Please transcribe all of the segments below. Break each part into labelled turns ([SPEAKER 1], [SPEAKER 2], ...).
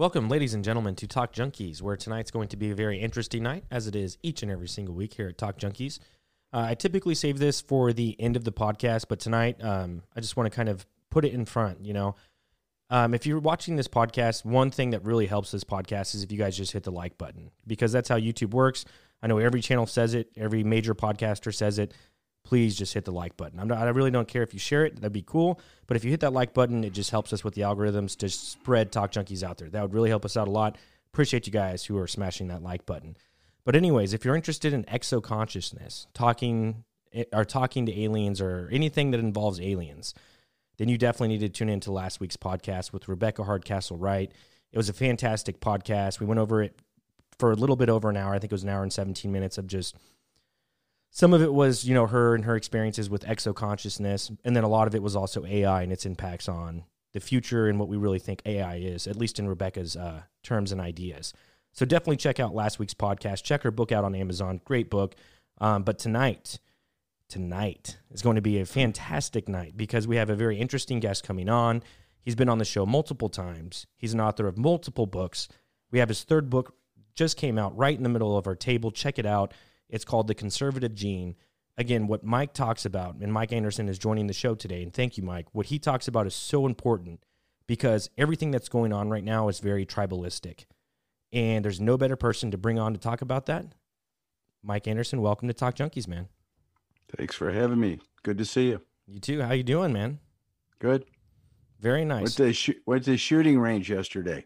[SPEAKER 1] Welcome, ladies and gentlemen, to Talk Junkies, where tonight's going to be a very interesting night, as it is each and every single week here at Talk Junkies. Uh, I typically save this for the end of the podcast, but tonight um, I just want to kind of put it in front. You know, um, if you're watching this podcast, one thing that really helps this podcast is if you guys just hit the like button because that's how YouTube works. I know every channel says it, every major podcaster says it. Please just hit the like button. Not, i really don't care if you share it; that'd be cool. But if you hit that like button, it just helps us with the algorithms to spread Talk Junkies out there. That would really help us out a lot. Appreciate you guys who are smashing that like button. But anyways, if you're interested in exo consciousness, talking eh, or talking to aliens or anything that involves aliens, then you definitely need to tune into last week's podcast with Rebecca Hardcastle Wright. It was a fantastic podcast. We went over it for a little bit over an hour. I think it was an hour and 17 minutes of just some of it was, you know, her and her experiences with exo consciousness, and then a lot of it was also AI and its impacts on the future and what we really think AI is, at least in Rebecca's uh, terms and ideas. So definitely check out last week's podcast. Check her book out on Amazon. Great book. Um, but tonight, tonight is going to be a fantastic night because we have a very interesting guest coming on. He's been on the show multiple times. He's an author of multiple books. We have his third book just came out right in the middle of our table. Check it out. It's called The Conservative Gene. Again, what Mike talks about, and Mike Anderson is joining the show today, and thank you, Mike. What he talks about is so important because everything that's going on right now is very tribalistic. And there's no better person to bring on to talk about that. Mike Anderson, welcome to Talk Junkies, man.
[SPEAKER 2] Thanks for having me. Good to see you.
[SPEAKER 1] You too. How you doing, man?
[SPEAKER 2] Good.
[SPEAKER 1] Very nice.
[SPEAKER 2] Went to, sh- went to shooting range yesterday.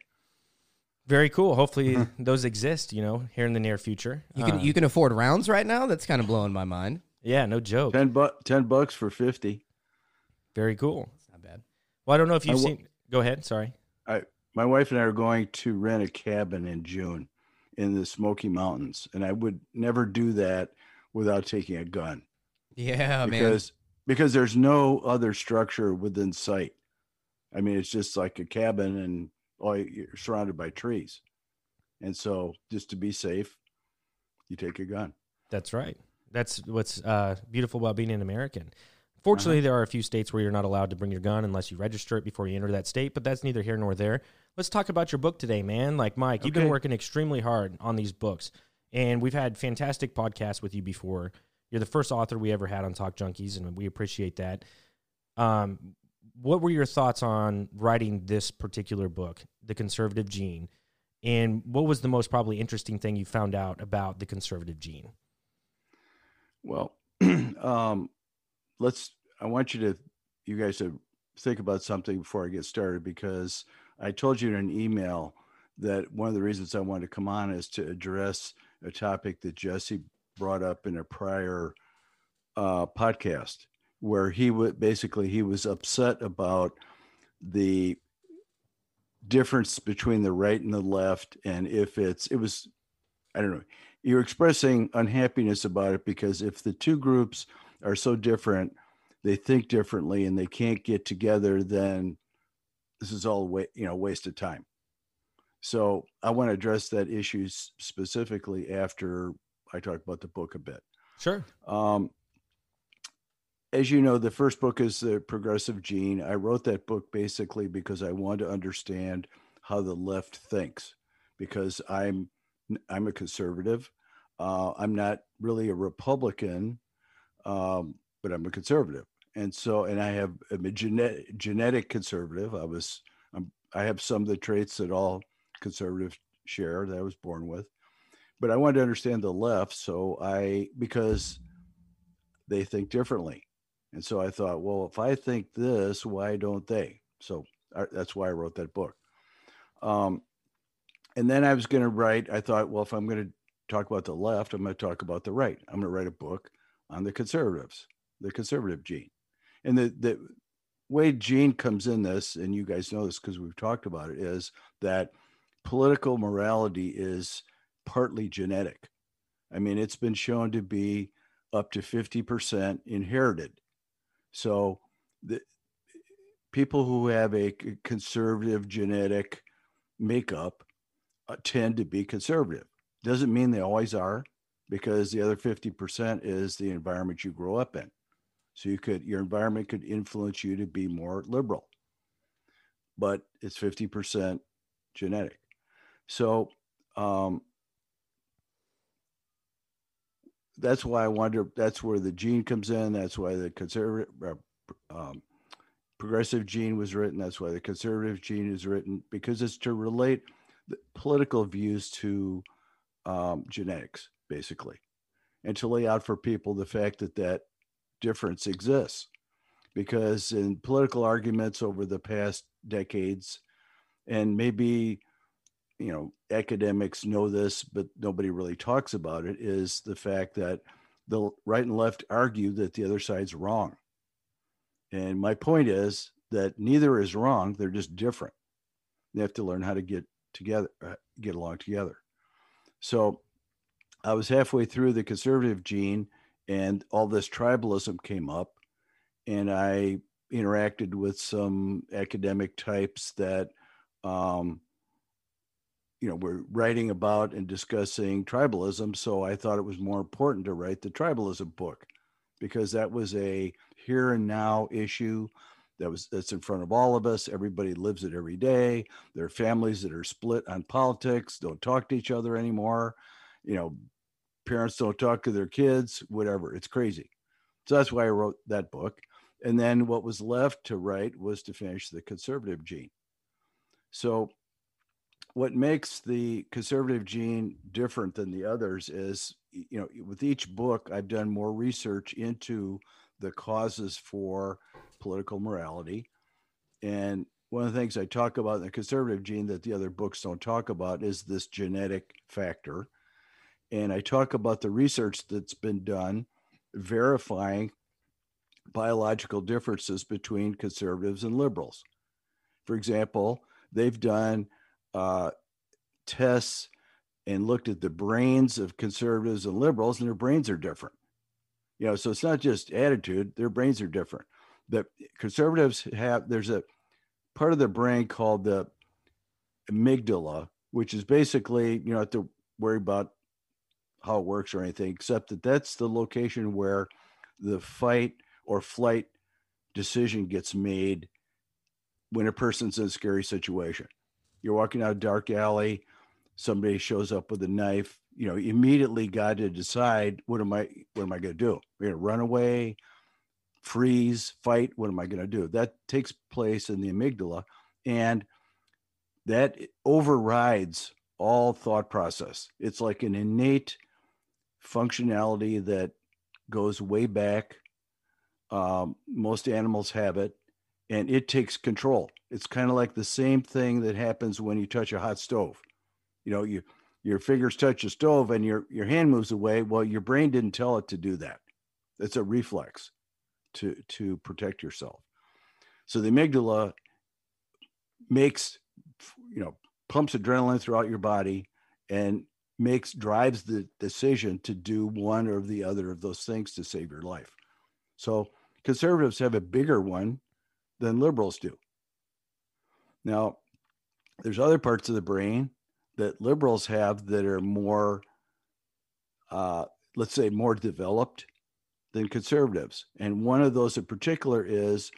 [SPEAKER 1] Very cool. Hopefully those exist, you know, here in the near future.
[SPEAKER 3] You can
[SPEAKER 1] Uh,
[SPEAKER 3] you can afford rounds right now. That's kind of blowing my mind.
[SPEAKER 1] yeah, no joke.
[SPEAKER 2] Ten bu- ten bucks for fifty.
[SPEAKER 1] Very cool.
[SPEAKER 3] It's not bad.
[SPEAKER 1] Well, I don't know if you've
[SPEAKER 2] I wa-
[SPEAKER 1] seen. Go ahead. Sorry.
[SPEAKER 2] I my wife and I are going to rent a cabin in June in the Smoky Mountains, and I would never do that without taking a gun
[SPEAKER 3] Yeah, man.
[SPEAKER 2] because because there's no other structure within sight. I mean, it's just like a cabin, and all you're surrounded by trees, and so just to be safe, you take a gun.
[SPEAKER 1] That's right. That's what's uh, beautiful about being an American. Fortunately, there are a few states where you're not allowed to bring your gun unless you register it before you enter that state, but that's neither here nor there. Let's talk about your book today, man. Like Mike, you've been working extremely hard on these books, and we've had fantastic podcasts with you before. You're the first author we ever had on Talk Junkies, and we appreciate that. Um, what were your thoughts on writing this particular book, The Conservative Gene? And what was the most probably interesting thing you found out about the conservative gene?
[SPEAKER 2] Well, um, let's. I want you to, you guys to think about something before I get started because I told you in an email that one of the reasons I wanted to come on is to address a topic that Jesse brought up in a prior uh, podcast, where he would basically he was upset about the difference between the right and the left, and if it's it was, I don't know you're expressing unhappiness about it because if the two groups are so different, they think differently and they can't get together, then this is all wa- you know waste of time. So I want to address that issue specifically after I talk about the book a bit.
[SPEAKER 1] Sure.
[SPEAKER 2] Um, as you know, the first book is the Progressive Gene. I wrote that book basically because I want to understand how the left thinks, because I'm I'm a conservative. Uh, I'm not really a Republican, um, but I'm a conservative, and so and I have I'm a genetic genetic conservative. I was I'm, I have some of the traits that all conservatives share that I was born with, but I wanted to understand the left. So I because they think differently, and so I thought, well, if I think this, why don't they? So I, that's why I wrote that book. Um, and then I was going to write. I thought, well, if I'm going to talk about the left, I'm going to talk about the right. I'm going to write a book on the conservatives, the conservative gene, and the the way gene comes in this, and you guys know this because we've talked about it, is that political morality is partly genetic. I mean, it's been shown to be up to 50% inherited. So the people who have a conservative genetic makeup uh, tend to be conservative. Doesn't mean they always are, because the other 50% is the environment you grow up in. So you could your environment could influence you to be more liberal. But it's 50% genetic. So um, that's why I wonder. That's where the gene comes in. That's why the conservative, uh, um, progressive gene was written. That's why the conservative gene is written because it's to relate political views to um, genetics, basically, and to lay out for people the fact that that difference exists. Because in political arguments over the past decades, and maybe you know academics know this but nobody really talks about it is the fact that the right and left argue that the other side's wrong. And my point is that neither is wrong they're just different. They have to learn how to get together uh, get along together. So i was halfway through the conservative gene and all this tribalism came up and i interacted with some academic types that um, you know we're writing about and discussing tribalism so i thought it was more important to write the tribalism book because that was a here and now issue that was that's in front of all of us. Everybody lives it every day. There are families that are split on politics don't talk to each other anymore you know parents don't talk to their kids whatever. It's crazy. So that's why i wrote that book. And then what was left to write was to finish the conservative gene. So what makes the conservative gene different than the others is you know with each book i've done more research into the causes for political morality. And one of the things i talk about in the conservative gene that the other books don't talk about is this genetic factor. And i talk about the research that's been done verifying biological differences between conservatives and liberals. For example they've done uh, tests and looked at the brains of conservatives and liberals, and their brains are different. You know, so it's not just attitude; their brains are different. That conservatives have there's a part of the brain called the amygdala, which is basically you don't have to worry about how it works or anything, except that that's the location where the fight or flight decision gets made when a person's in a scary situation. You're walking out a dark alley, somebody shows up with a knife, you know, immediately got to decide what am I what am I going to do? We're going to run away, freeze, fight, what am I going to do? That takes place in the amygdala and that overrides all thought process. It's like an innate functionality that goes way back. Um, most animals have it, and it takes control. It's kind of like the same thing that happens when you touch a hot stove. You know, you your fingers touch a stove and your your hand moves away. Well, your brain didn't tell it to do that. It's a reflex to to protect yourself. So the amygdala makes you know pumps adrenaline throughout your body and makes drives the decision to do one or the other of those things to save your life. So conservatives have a bigger one than liberals do. Now, there's other parts of the brain that liberals have that are more, uh, let's say, more developed than conservatives. And one of those in particular is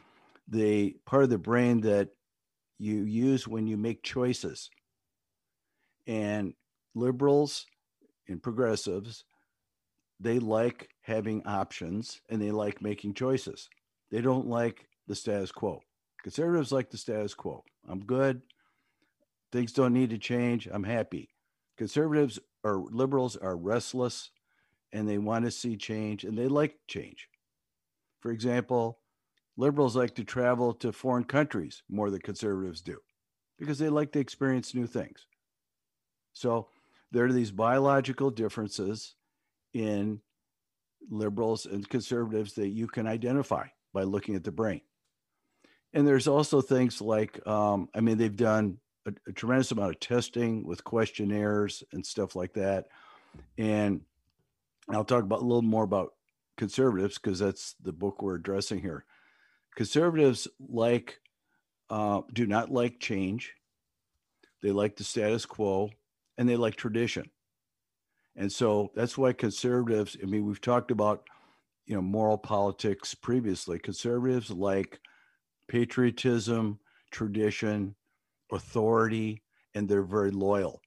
[SPEAKER 2] the part of the brain that you use when you make choices. And liberals and progressives, they like having options and they like making choices. They don't like the status quo. Conservatives like the status quo. I'm good. Things don't need to change. I'm happy. Conservatives or liberals are restless and they want to see change and they like change. For example, liberals like to travel to foreign countries more than conservatives do because they like to experience new things. So there are these biological differences in liberals and conservatives that you can identify by looking at the brain. And there's also things like, um, I mean, they've done a, a, tremendous amount of testing with questionnaires and stuff like that. And I'll talk about a little more about conservatives because that's the book we're addressing here. Conservatives like, uh, do not like change. They like the status quo and they like tradition. And so that's why conservatives, I mean, we've talked about, you know, moral politics previously. Conservatives like patriotism, tradition, authority, and they're very loyal.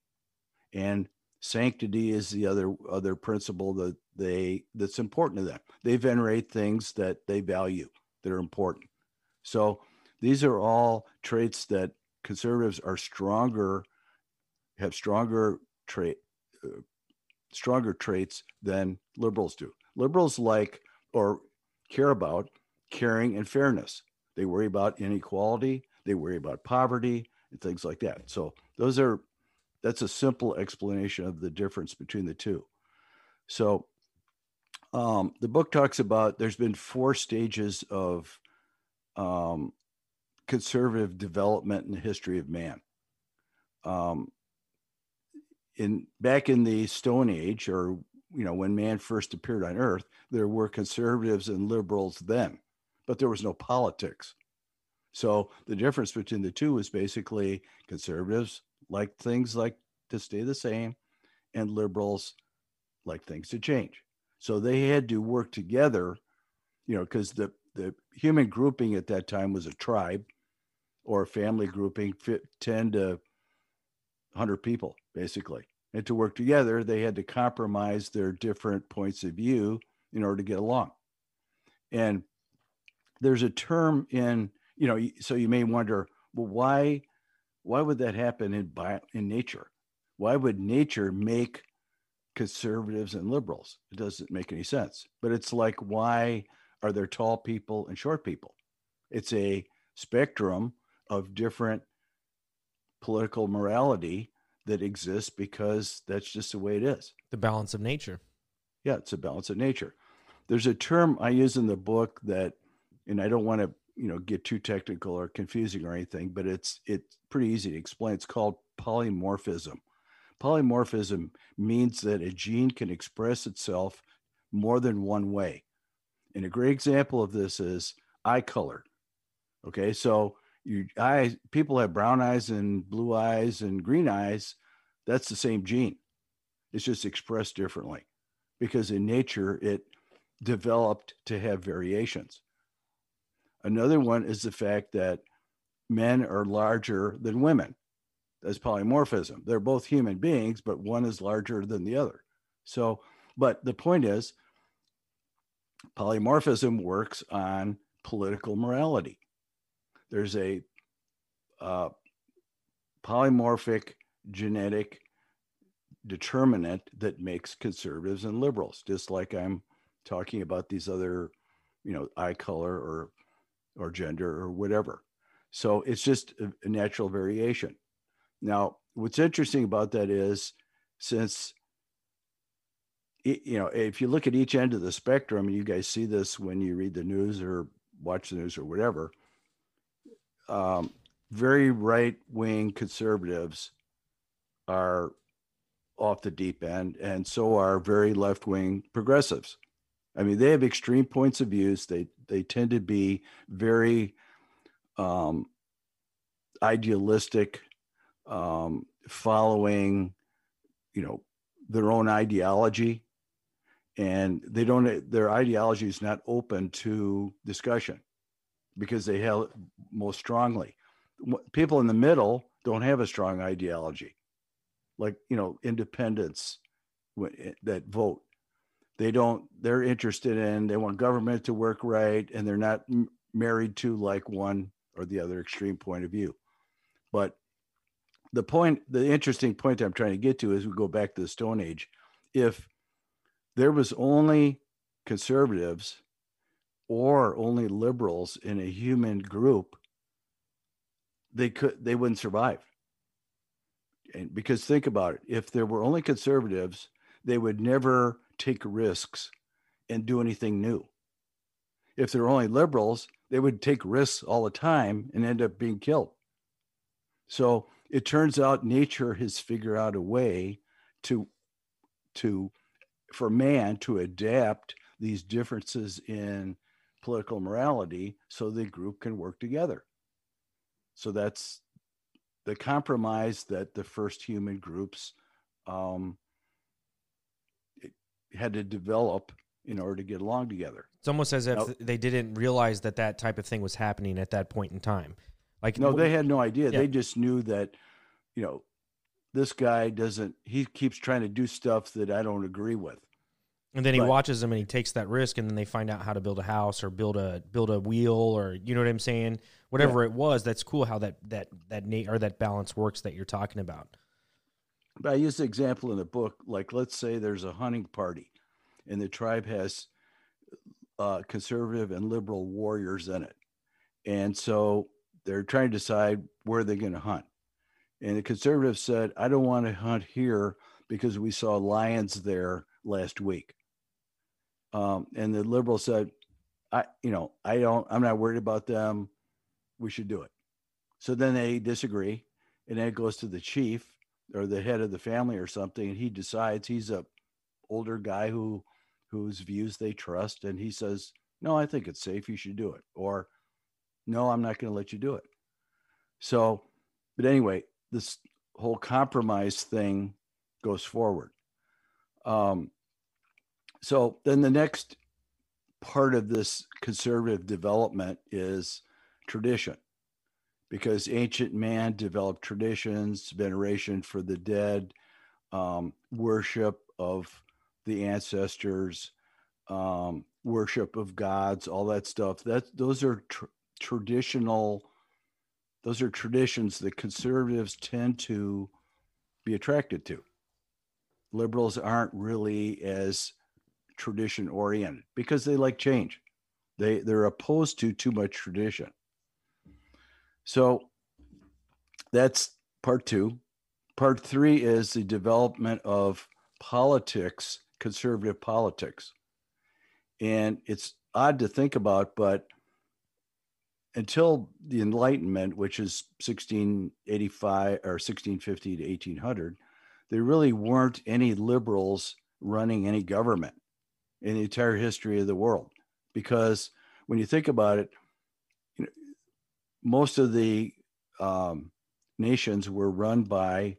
[SPEAKER 2] and sanctity is the other other principle that they that's important to them. They venerate things that they value that are important. So these are all traits that conservatives are stronger have stronger trait uh, stronger traits than liberals do. Liberals like or care about caring and fairness. They worry about inequality, they worry about poverty and things like that. So those are that's a simple explanation of the difference between the two. So um, the book talks about there's been four stages of um, conservative development in the history of man. Um, in back in the Stone Age, or you know when man first appeared on Earth, there were conservatives and liberals then, but there was no politics. So the difference between the two is basically conservatives like things like to stay the same, and liberals like things to change. So they had to work together, you know, because the the human grouping at that time was a tribe or a family grouping, 10 to 100 people, basically. And to work together, they had to compromise their different points of view in order to get along. And there's a term in, you know, so you may wonder, well, why, why would that happen in bio, in nature? Why would nature make conservatives and liberals? It doesn't make any sense. But it's like, why are there tall people and short people? It's a spectrum of different political morality that exists because that's just the way it is.
[SPEAKER 1] The balance of nature.
[SPEAKER 2] Yeah, it's a balance of nature. There's a term I use in the book that, and I don't want to, you know, get too technical or confusing or anything, but it's it's pretty easy to explain. It's called polymorphism. Polymorphism means that a gene can express itself more than one way. And a great example of this is eye color. Okay, so you eyes people have brown eyes and blue eyes and green eyes that's the same gene it's just expressed differently because in nature it developed to have variations another one is the fact that men are larger than women. That's polymorphism. They're both human beings but one is larger than the other. So but the point is polymorphism works on political morality. There's a uh, polymorphic genetic determinant that makes conservatives and liberals, just like I'm talking about these other, you know, eye color or or gender or whatever. So it's just a, natural variation. Now, what's interesting about that is since you know, if you look at each end of the spectrum, and you guys see this when you read the news or watch the news or whatever, um, very right wing conservatives are off the deep end, and so are very left wing progressives. I mean, they have extreme points of views. They they tend to be very um, idealistic, um, following, you know, their own ideology, and they don't. Their ideology is not open to discussion because they held most strongly. People in the middle don't have a strong ideology, like you know independents eh, that vote. They don't. They're interested in. They want government to work right, and they're not married to like one or the other extreme point of view. But the point, the interesting point I'm trying to get to is we go back to the Stone Age. If there was only conservatives or only liberals in a human group, they could they wouldn't survive. And because think about it, if there were only conservatives, they would never take risks and do anything new. If there were only liberals, they would take risks all the time and end up being killed. So it turns out nature has figured out a way to to for man to adapt these differences in political morality so the group can work together. So that's the compromise that the first human groups um, had to develop in order to get along together.
[SPEAKER 1] It's almost as if now, they didn't realize that that type of thing was happening at that point in time. Like
[SPEAKER 2] no, they had no idea. Yeah. They just knew that, you know, this guy doesn't. He keeps trying to do stuff that I don't agree with.
[SPEAKER 1] And then he
[SPEAKER 2] But-
[SPEAKER 1] watches them and he takes that risk, and then they find out how to build a house or build a build a wheel or you know what I'm saying. Whatever it was, that's cool how that that that na- or that balance works that you're talking about.
[SPEAKER 2] But I use the example in the book, like let's say there's a hunting party, and the tribe has uh, conservative and liberal warriors in it, and so they're trying to decide where they're going to hunt. And the conservatives said, "I don't want to hunt here because we saw lions there last week." Um, and the liberal said, "I, you know, I don't. I'm not worried about them. We should do it." So then they disagree, and then it goes to the chief or the head of the family or something and he decides he's a older guy who whose views they trust and he says no i think it's safe you should do it or no i'm not going to let you do it. So but anyway this whole compromise thing goes forward. Um, so then the next part of this conservative development is tradition because ancient man developed traditions, veneration for the dead, um, worship of the ancestors, um, worship of gods, all that stuff. That those are tr- traditional. Those are traditions that conservatives tend to be attracted to. Liberals aren't really as tradition oriented because they like change. They they're opposed to too much tradition. So that's part two. Part three is the development of politics, conservative politics. And it's odd to think about, but until the Enlightenment, which is 1685 or 1650 to 1800, there really weren't any liberals running any government in the entire history of the world. Because when you think about it, most of the um, nations were run by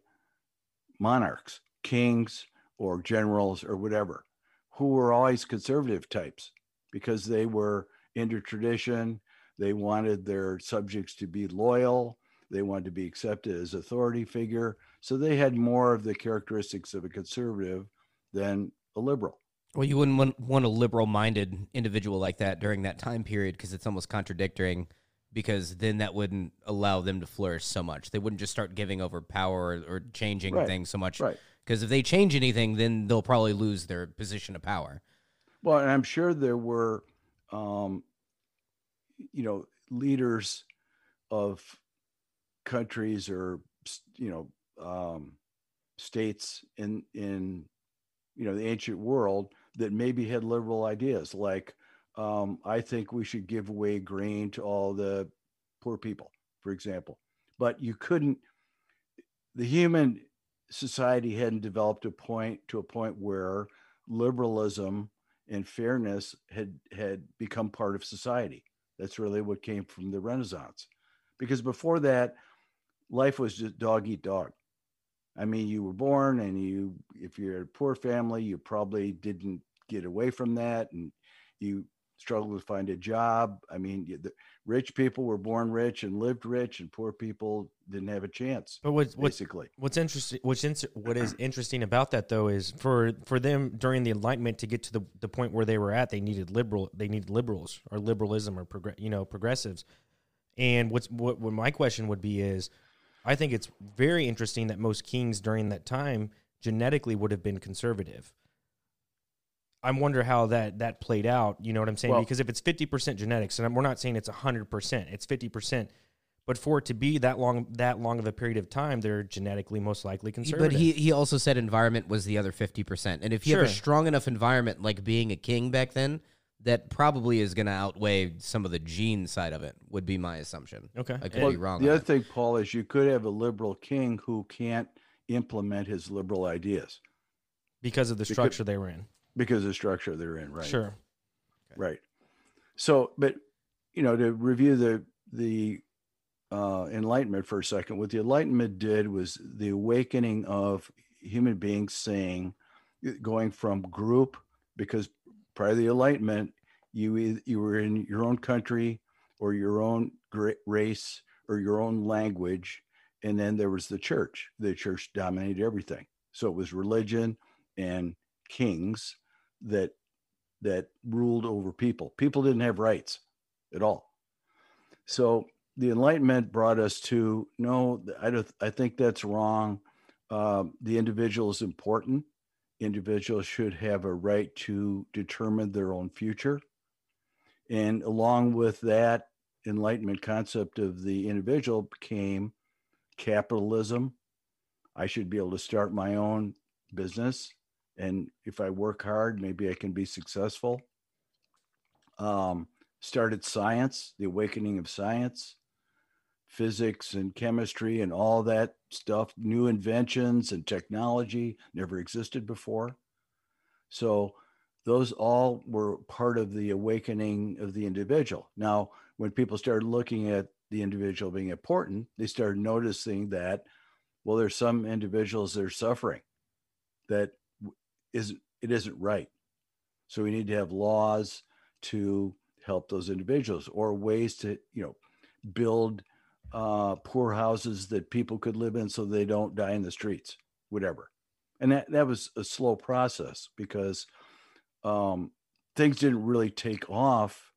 [SPEAKER 2] monarchs, kings, or generals, or whatever, who were always conservative types because they were into tradition. They wanted their subjects to be loyal. They wanted to be accepted as authority figure. So they had more of the characteristics of a conservative than a liberal.
[SPEAKER 3] Well, you wouldn't want, want a liberal-minded individual like that during that time period because it's almost contradicting. Because then that wouldn't allow them to flourish so much. They wouldn't just start giving over power or, or changing
[SPEAKER 2] Right,
[SPEAKER 3] things so much.
[SPEAKER 2] Right.
[SPEAKER 3] Because if they change anything, then they'll probably lose their position of power.
[SPEAKER 2] Well, and I'm sure there were, um, you know, leaders of countries or you know um, states in in you know the ancient world that maybe had liberal ideas, like um, I think we should give away grain to all the poor people, for example. But you couldn't. The human society hadn't developed a point to a point where liberalism and fairness had had become part of society. That's really what came from the Renaissance, because before that, life was just dog eat dog. I mean, you were born, and you, if you're a poor family, you probably didn't get away from that, and you struggled to find a job. I mean, the rich people were born rich and lived rich, and poor people didn't have a chance.
[SPEAKER 1] But what's what's
[SPEAKER 2] Basically,
[SPEAKER 1] What's interesting, what's in, what is interesting about that though is for for them during the Enlightenment to get to the, the point where they were at, they needed liberal, they needed liberals or liberalism or progr- you know progressives. And what's what, what my question would be is, I think it's very interesting that most kings during that time genetically would have been conservative. I wonder how that that played out. You know what I'm saying?
[SPEAKER 2] Well-
[SPEAKER 1] because if it's 50 percent genetics, and we're not saying it's 100 percent, it's 50 percent. But for it to be that long, that long of a period of time, they're genetically most likely conservative.
[SPEAKER 3] But he, he also said environment was the other 50%. And if you have a strong enough environment, like being a king back then, that probably is going to outweigh some of the gene side of it, would be my assumption.
[SPEAKER 1] Okay.
[SPEAKER 3] I could
[SPEAKER 2] Well,
[SPEAKER 3] be wrong.
[SPEAKER 2] the
[SPEAKER 3] on
[SPEAKER 2] other
[SPEAKER 3] that.
[SPEAKER 2] thing, Paul, is you could have a liberal king who can't implement his liberal ideas
[SPEAKER 1] because of the
[SPEAKER 2] Because-
[SPEAKER 1] structure they were in.
[SPEAKER 2] Because of the structure they're in, right?
[SPEAKER 1] Sure.
[SPEAKER 2] Right. So, but you know, to review the the uh, Enlightenment for a second, what the Enlightenment did was the awakening of human beings saying, going from group because prior to the Enlightenment, you eith- you were in your own country or your own gra- race or your own language, and then there was the church. The church dominated everything. So it was religion and kings that that ruled over people. People didn't have rights at all. So the Enlightenment brought us to no, I don't. I think that's wrong. Um, the individual is important. Individuals should have a right to determine their own future, and along with that Enlightenment concept of the individual came capitalism. I should be able to start my own business and if I work hard, maybe I can be successful. Um, started science, the awakening of science, physics and chemistry, and all that stuff, new inventions and technology never existed before. So, those all were part of the awakening of the individual. Now, when people started looking at the individual being important, they started noticing that, well, there's some individuals that are suffering, that is it isn't right. So we need to have laws to help those individuals or ways to you know build uh, poor houses that people could live in so they don't die in the streets, whatever. And that that was a slow process because um, things didn't really take off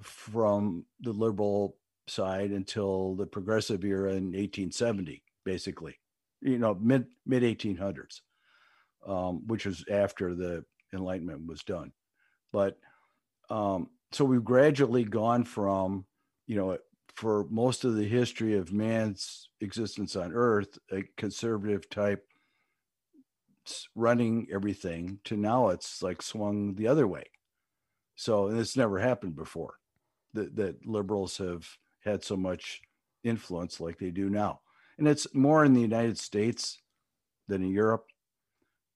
[SPEAKER 2] from the liberal side until the progressive era in 1870, basically, you know, mid mid 1800s um, which was after the Enlightenment was done. But um, so we've gradually gone from, you know, for most of the history of man's existence on Earth, a conservative type running everything to now it's like swung the other way. So and it's never happened before that, that liberals have had so much influence like they do now. And it's more in the United States than in Europe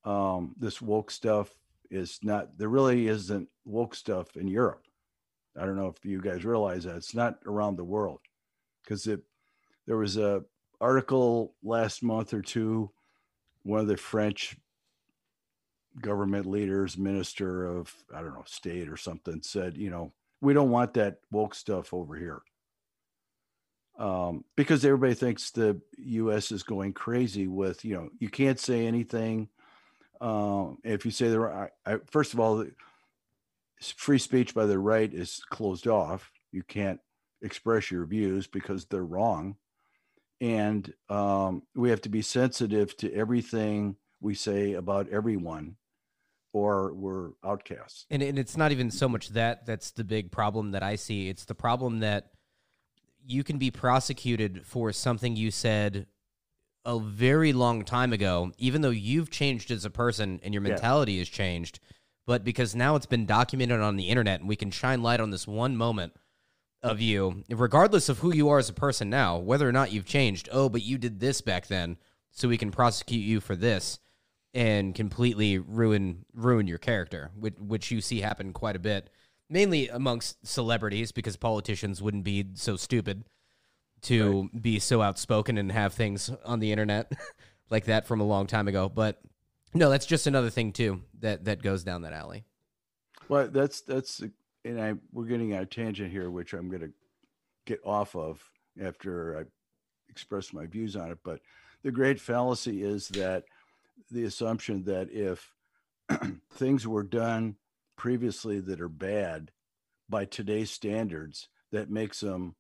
[SPEAKER 2] um, this woke stuff is not there really isn't woke stuff in Europe. I don't know if you guys realize that it's not around the world because it there was a article last month or two one of the French government leaders, minister of I don't know state or something said, you know, we don't want that woke stuff over here. Um, because everybody thinks the U.S. is going crazy with, you know, you can't say anything um, if you say the right, I, first of all, free speech by the right is closed off. You can't express your views because they're wrong. And um, we have to be sensitive to everything we say about everyone, or we're outcasts.
[SPEAKER 3] And, and it's not even so much that that's the big problem that I see. It's the problem that you can be prosecuted for something you said a very long time ago, even though you've changed as a person and your mentality yeah. has changed, but because now it's been documented on the internet and we can shine light on this one moment of you, regardless of who you are as a person now, whether or not you've changed. Oh, but you did this back then, so we can prosecute you for this and completely ruin ruin your character, which, which you see happen quite a bit, mainly amongst celebrities because politicians wouldn't be so stupid to right. be so outspoken and have things on the internet like that from a long time ago. But no, that's just another thing too that that goes down that alley.
[SPEAKER 2] Well, that's that's and I we're getting on a tangent here, which I'm going to get off of after I express my views on it. But the great fallacy is that the assumption that if things were done previously that are bad by today's standards, that makes them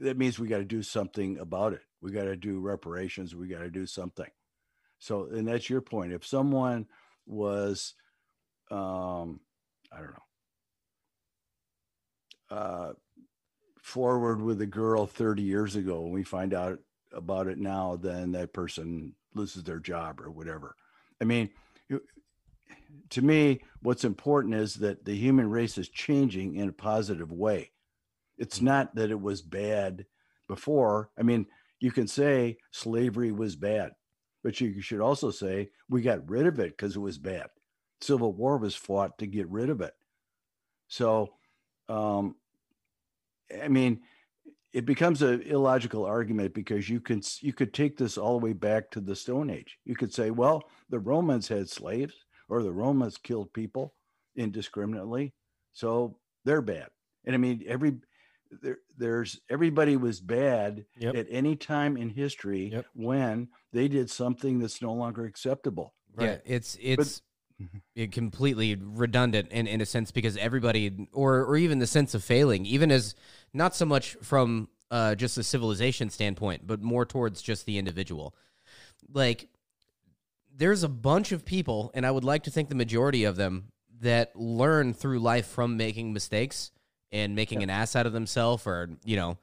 [SPEAKER 2] that means we got to do something about it. We got to do reparations. We got to do something. So, and that's your point. If someone was, um, I don't know, uh, forward with a girl 30 years ago, and we find out about it now, then that person loses their job or whatever. I mean, to me, what's important is that the human race is changing in a positive way. It's not that it was bad before. I mean, you can say slavery was bad, but you should also say we got rid of it because it was bad. Civil War was fought to get rid of it. So, um, I mean, it becomes an illogical argument because you can you could take this all the way back to the Stone Age. You could say, well, the Romans had slaves, or the Romans killed people indiscriminately, so they're bad. And I mean, every there, there's everybody was bad
[SPEAKER 1] Yep.
[SPEAKER 2] at any time in history
[SPEAKER 1] Yep.
[SPEAKER 2] when they did something that's no longer acceptable.
[SPEAKER 3] Yeah, it's it's it completely redundant in, in a sense because everybody or or even the sense of failing, even as not so much from uh, just a civilization standpoint, but more towards just the individual. Like there's a bunch of people, and I would like to think the majority of them that learn through life from making mistakes and making an ass out of themselves or you know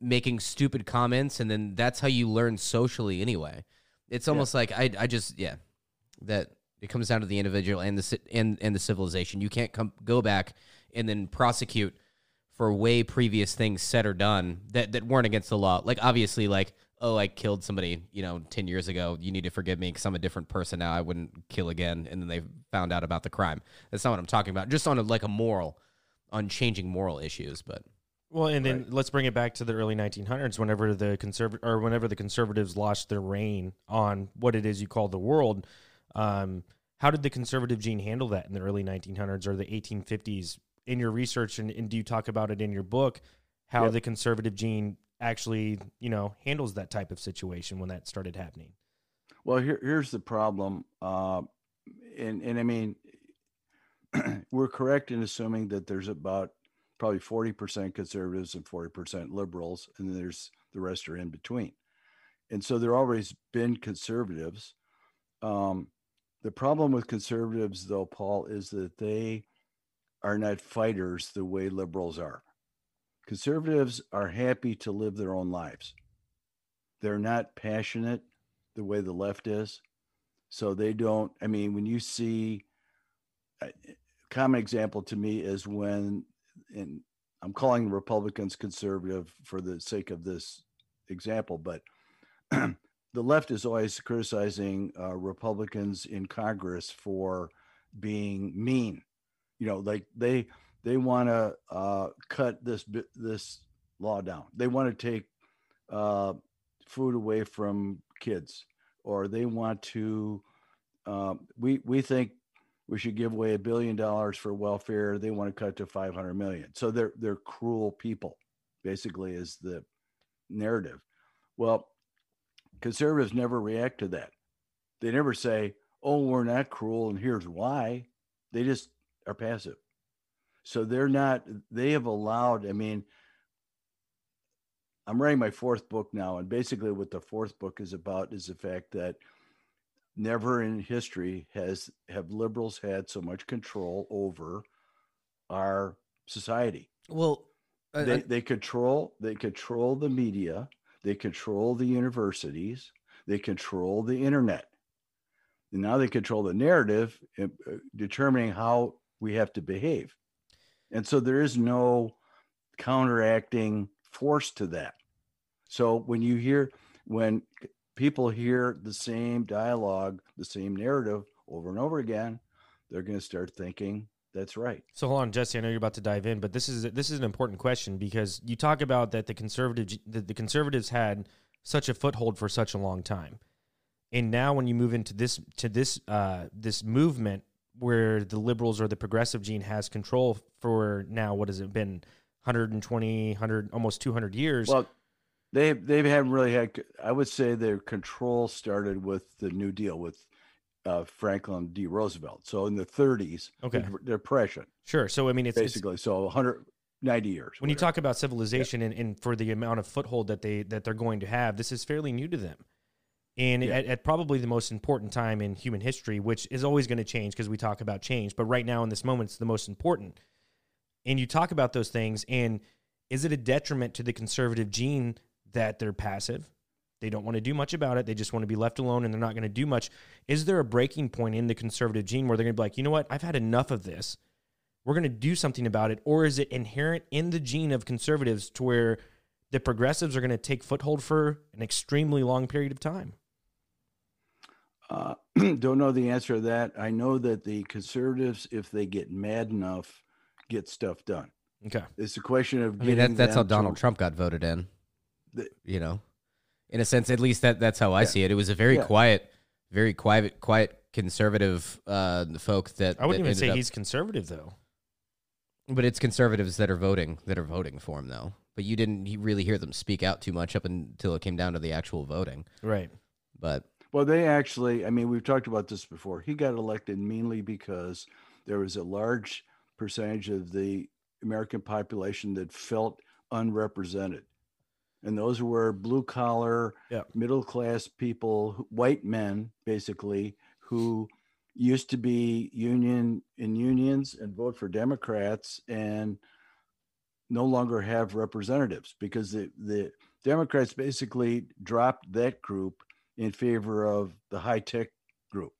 [SPEAKER 3] making stupid comments and then that's how you learn socially anyway. It's almost like I, I just yeah that it comes down to the individual and the and and the civilization. You can't come go back and then prosecute for way previous things said or done that that weren't against the law. Like obviously like oh i killed somebody you know 10 years ago. You need to forgive me because i'm a different person now. I wouldn't kill again. And then they found out about the crime. That's not what i'm talking about. Just on a, like a moral on changing moral issues but
[SPEAKER 1] Well, and then let's bring it back to the early 1900s, whenever the conserv- or whenever the conservatives lost their reign on what it is you call the world. Um, how did the conservative gene handle that in the early 1900s or the 1850s? In your research, and, and do you talk about it in your book? How
[SPEAKER 2] Yep.
[SPEAKER 1] the conservative gene actually, you know, handles that type of situation when that started happening?
[SPEAKER 2] Well, here, here's the problem, uh, and and I mean, we're correct in assuming that there's about probably forty percent conservatives and forty percent liberals, and then there's the rest are in between. And so there always been conservatives. Um, the problem with conservatives, though, Paul, is that they are not fighters the way liberals are. Conservatives are happy to live their own lives. They're not passionate the way the left is. So they don't, I mean, when you see common example to me is when, I'm calling Republicans conservative for the sake of this example, but the left is always criticizing uh, Republicans in Congress for being mean. You know, like they they want to uh, cut this this law down. They want to take uh, food away from kids, or they want to. Um, we we think we should give away a billion dollars for welfare. They want to cut to five hundred million. So they're they're cruel people, basically, is the narrative. Well, conservatives never react to that. They never say, "Oh, we're not cruel, and here's why." They just are passive. So they're not. They have allowed. I mean, I'm writing my fourth book now, and basically, what the fourth book is about is the fact that never in history has have liberals had so much control over our society.
[SPEAKER 3] well uh,
[SPEAKER 2] They, they control they control the media, they control the universities, they control the internet. And now they control the narrative, uh, determining how we have to behave. And so there is no counteracting force to that. So when you hear, when people hear the same dialogue, the same narrative over and over again, they're going to start thinking that's right.
[SPEAKER 1] So hold on, Jesse. I know you're about to dive in, but this is this is an important question because you talk about that the conservative the, the conservatives had such a foothold for such a long time, and now when you move into this to this uh, this movement where the liberals or the progressive gene has control for now, what has it been, 120, 100, almost 200 years?
[SPEAKER 2] Well, they they haven't really had. I would say their control started with the New Deal with uh, Franklin D. Roosevelt. So in the 30s,
[SPEAKER 1] Okay.
[SPEAKER 2] the Depression,
[SPEAKER 1] sure. So I mean, it's, it's
[SPEAKER 2] basically. so 190 years.
[SPEAKER 1] when you talk about civilization and, and for the amount of foothold that they that they're going to have, this is fairly new to them. And
[SPEAKER 2] Yeah.
[SPEAKER 1] at, at probably the most important time in human history, which is always going to change because we talk about change, but right now in this moment, it's the most important. And you talk about those things, and is it a detriment to the conservative gene that they're passive? They don't want to do much about it. They just want to be left alone and they're not going to do much. Is there a breaking point in the conservative gene where they're going to be like, you know what? I've had enough of this. We're going to do something about it. Or is it inherent in the gene of conservatives to where the progressives are going to take foothold for an extremely long period of time?
[SPEAKER 2] Uh, don't know the answer to that. I know that the conservatives, if they get mad enough, get stuff done.
[SPEAKER 1] Okay.
[SPEAKER 2] It's a question of
[SPEAKER 3] I mean, that, that's how
[SPEAKER 2] them to-
[SPEAKER 3] Donald Trump got voted in.
[SPEAKER 2] The-
[SPEAKER 3] you know, in a sense, at least that that's how I
[SPEAKER 2] Yeah.
[SPEAKER 3] see it. It was a very
[SPEAKER 2] Yeah.
[SPEAKER 3] quiet, very quiet, quiet conservative uh, folk that
[SPEAKER 1] I wouldn't
[SPEAKER 3] that
[SPEAKER 1] even say
[SPEAKER 3] up-
[SPEAKER 1] he's conservative, though.
[SPEAKER 3] But it's conservatives that are voting that are voting for him, though. But you didn't really hear them speak out too much up until it came down to the actual voting.
[SPEAKER 1] Right.
[SPEAKER 3] But
[SPEAKER 2] Well, they actually, I mean, we've talked about this before. He got elected mainly because there was a large percentage of the American population that felt unrepresented. And those were blue collar,
[SPEAKER 1] Yeah.
[SPEAKER 2] middle class people, white men, basically, who used to be union in unions and vote for Democrats and no longer have representatives because the, the Democrats basically dropped that group in favor of the high tech group,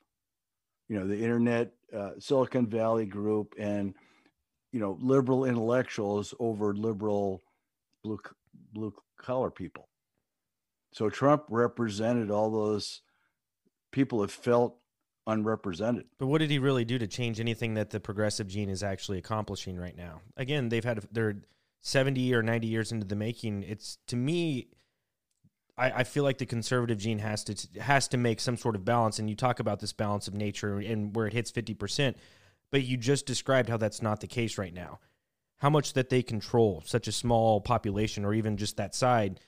[SPEAKER 2] you know, the internet, uh, Silicon Valley group, and you know, liberal intellectuals over liberal blue blue collar people. So Trump represented all those people that felt unrepresented.
[SPEAKER 1] But what did he really do to change anything that the progressive gene is actually accomplishing right now? Again, they've had they're seventy or ninety years into the making. It's to me, I, I feel like the conservative gene has to has to make some sort of balance. And you talk about this balance of nature and where it hits fifty percent, but you just described how that's not the case right now. How much that they control such a small population, or even just that side,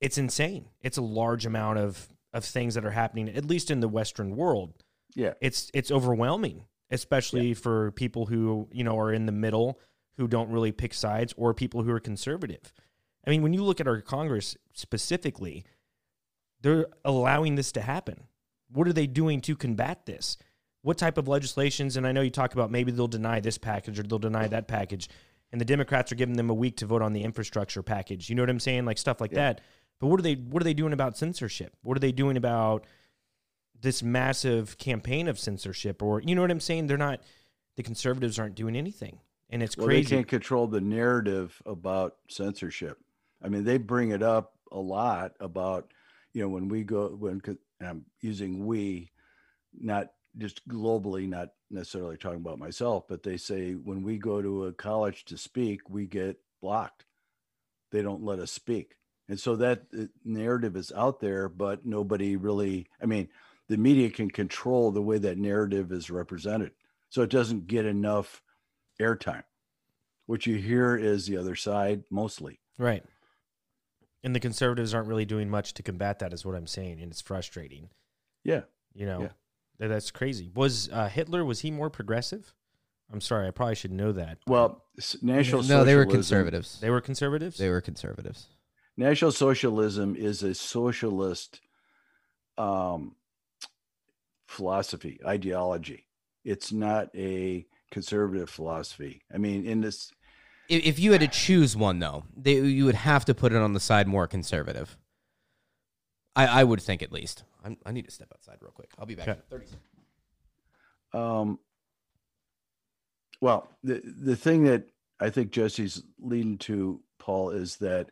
[SPEAKER 1] it's insane. It's a large amount of of things that are happening, at least in the Western world
[SPEAKER 2] Yeah.
[SPEAKER 1] it's it's overwhelming, especially for people who you know are in the middle who don't really pick sides or people who are conservative. I mean, when you look at our Congress specifically, they're allowing this to happen. What are they doing to combat this? What type of legislations? And I know you talk about maybe they'll deny this package or they'll deny that package, and the Democrats are giving them a week to vote on the infrastructure package. You know what I'm saying? Like stuff like
[SPEAKER 2] Yeah.
[SPEAKER 1] that. But what are they? What are they doing about censorship? What are they doing about this massive campaign of censorship? Or you know what I'm saying? They're not. The conservatives aren't doing anything, and it's
[SPEAKER 2] Well, they can't control the narrative about censorship. I mean, they bring it up a lot about, you know, when we go, when and I'm using we, not just globally, not necessarily talking about myself, but they say when we go to a college to speak, we get blocked. They don't let us speak. And so that uh, narrative is out there, but nobody really, I mean, the media can control the way that narrative is represented. So it doesn't get enough airtime what you hear is the other side mostly.
[SPEAKER 1] Right. And the conservatives aren't really doing much to combat that, is what I'm saying, and it's frustrating.
[SPEAKER 2] Yeah.
[SPEAKER 1] You know,
[SPEAKER 2] Yeah.
[SPEAKER 1] That- that's crazy. Was uh, Hitler was he more progressive? I'm sorry, I probably should know that.
[SPEAKER 2] Well, National
[SPEAKER 3] no, they were conservatives.
[SPEAKER 1] They were conservatives.
[SPEAKER 3] They were conservatives.
[SPEAKER 2] National Socialism is a socialist um, philosophy, ideology. It's not a conservative philosophy. I mean, in this,
[SPEAKER 3] If, if you had to choose one, though, they, you would have to put it on the side more conservative. I, I would think at least. I'm, I need to step outside real quick. I'll be back
[SPEAKER 1] Okay.
[SPEAKER 3] in 30 seconds.
[SPEAKER 2] um, well, the the thing that I think Jesse's leading to, Paul, is that.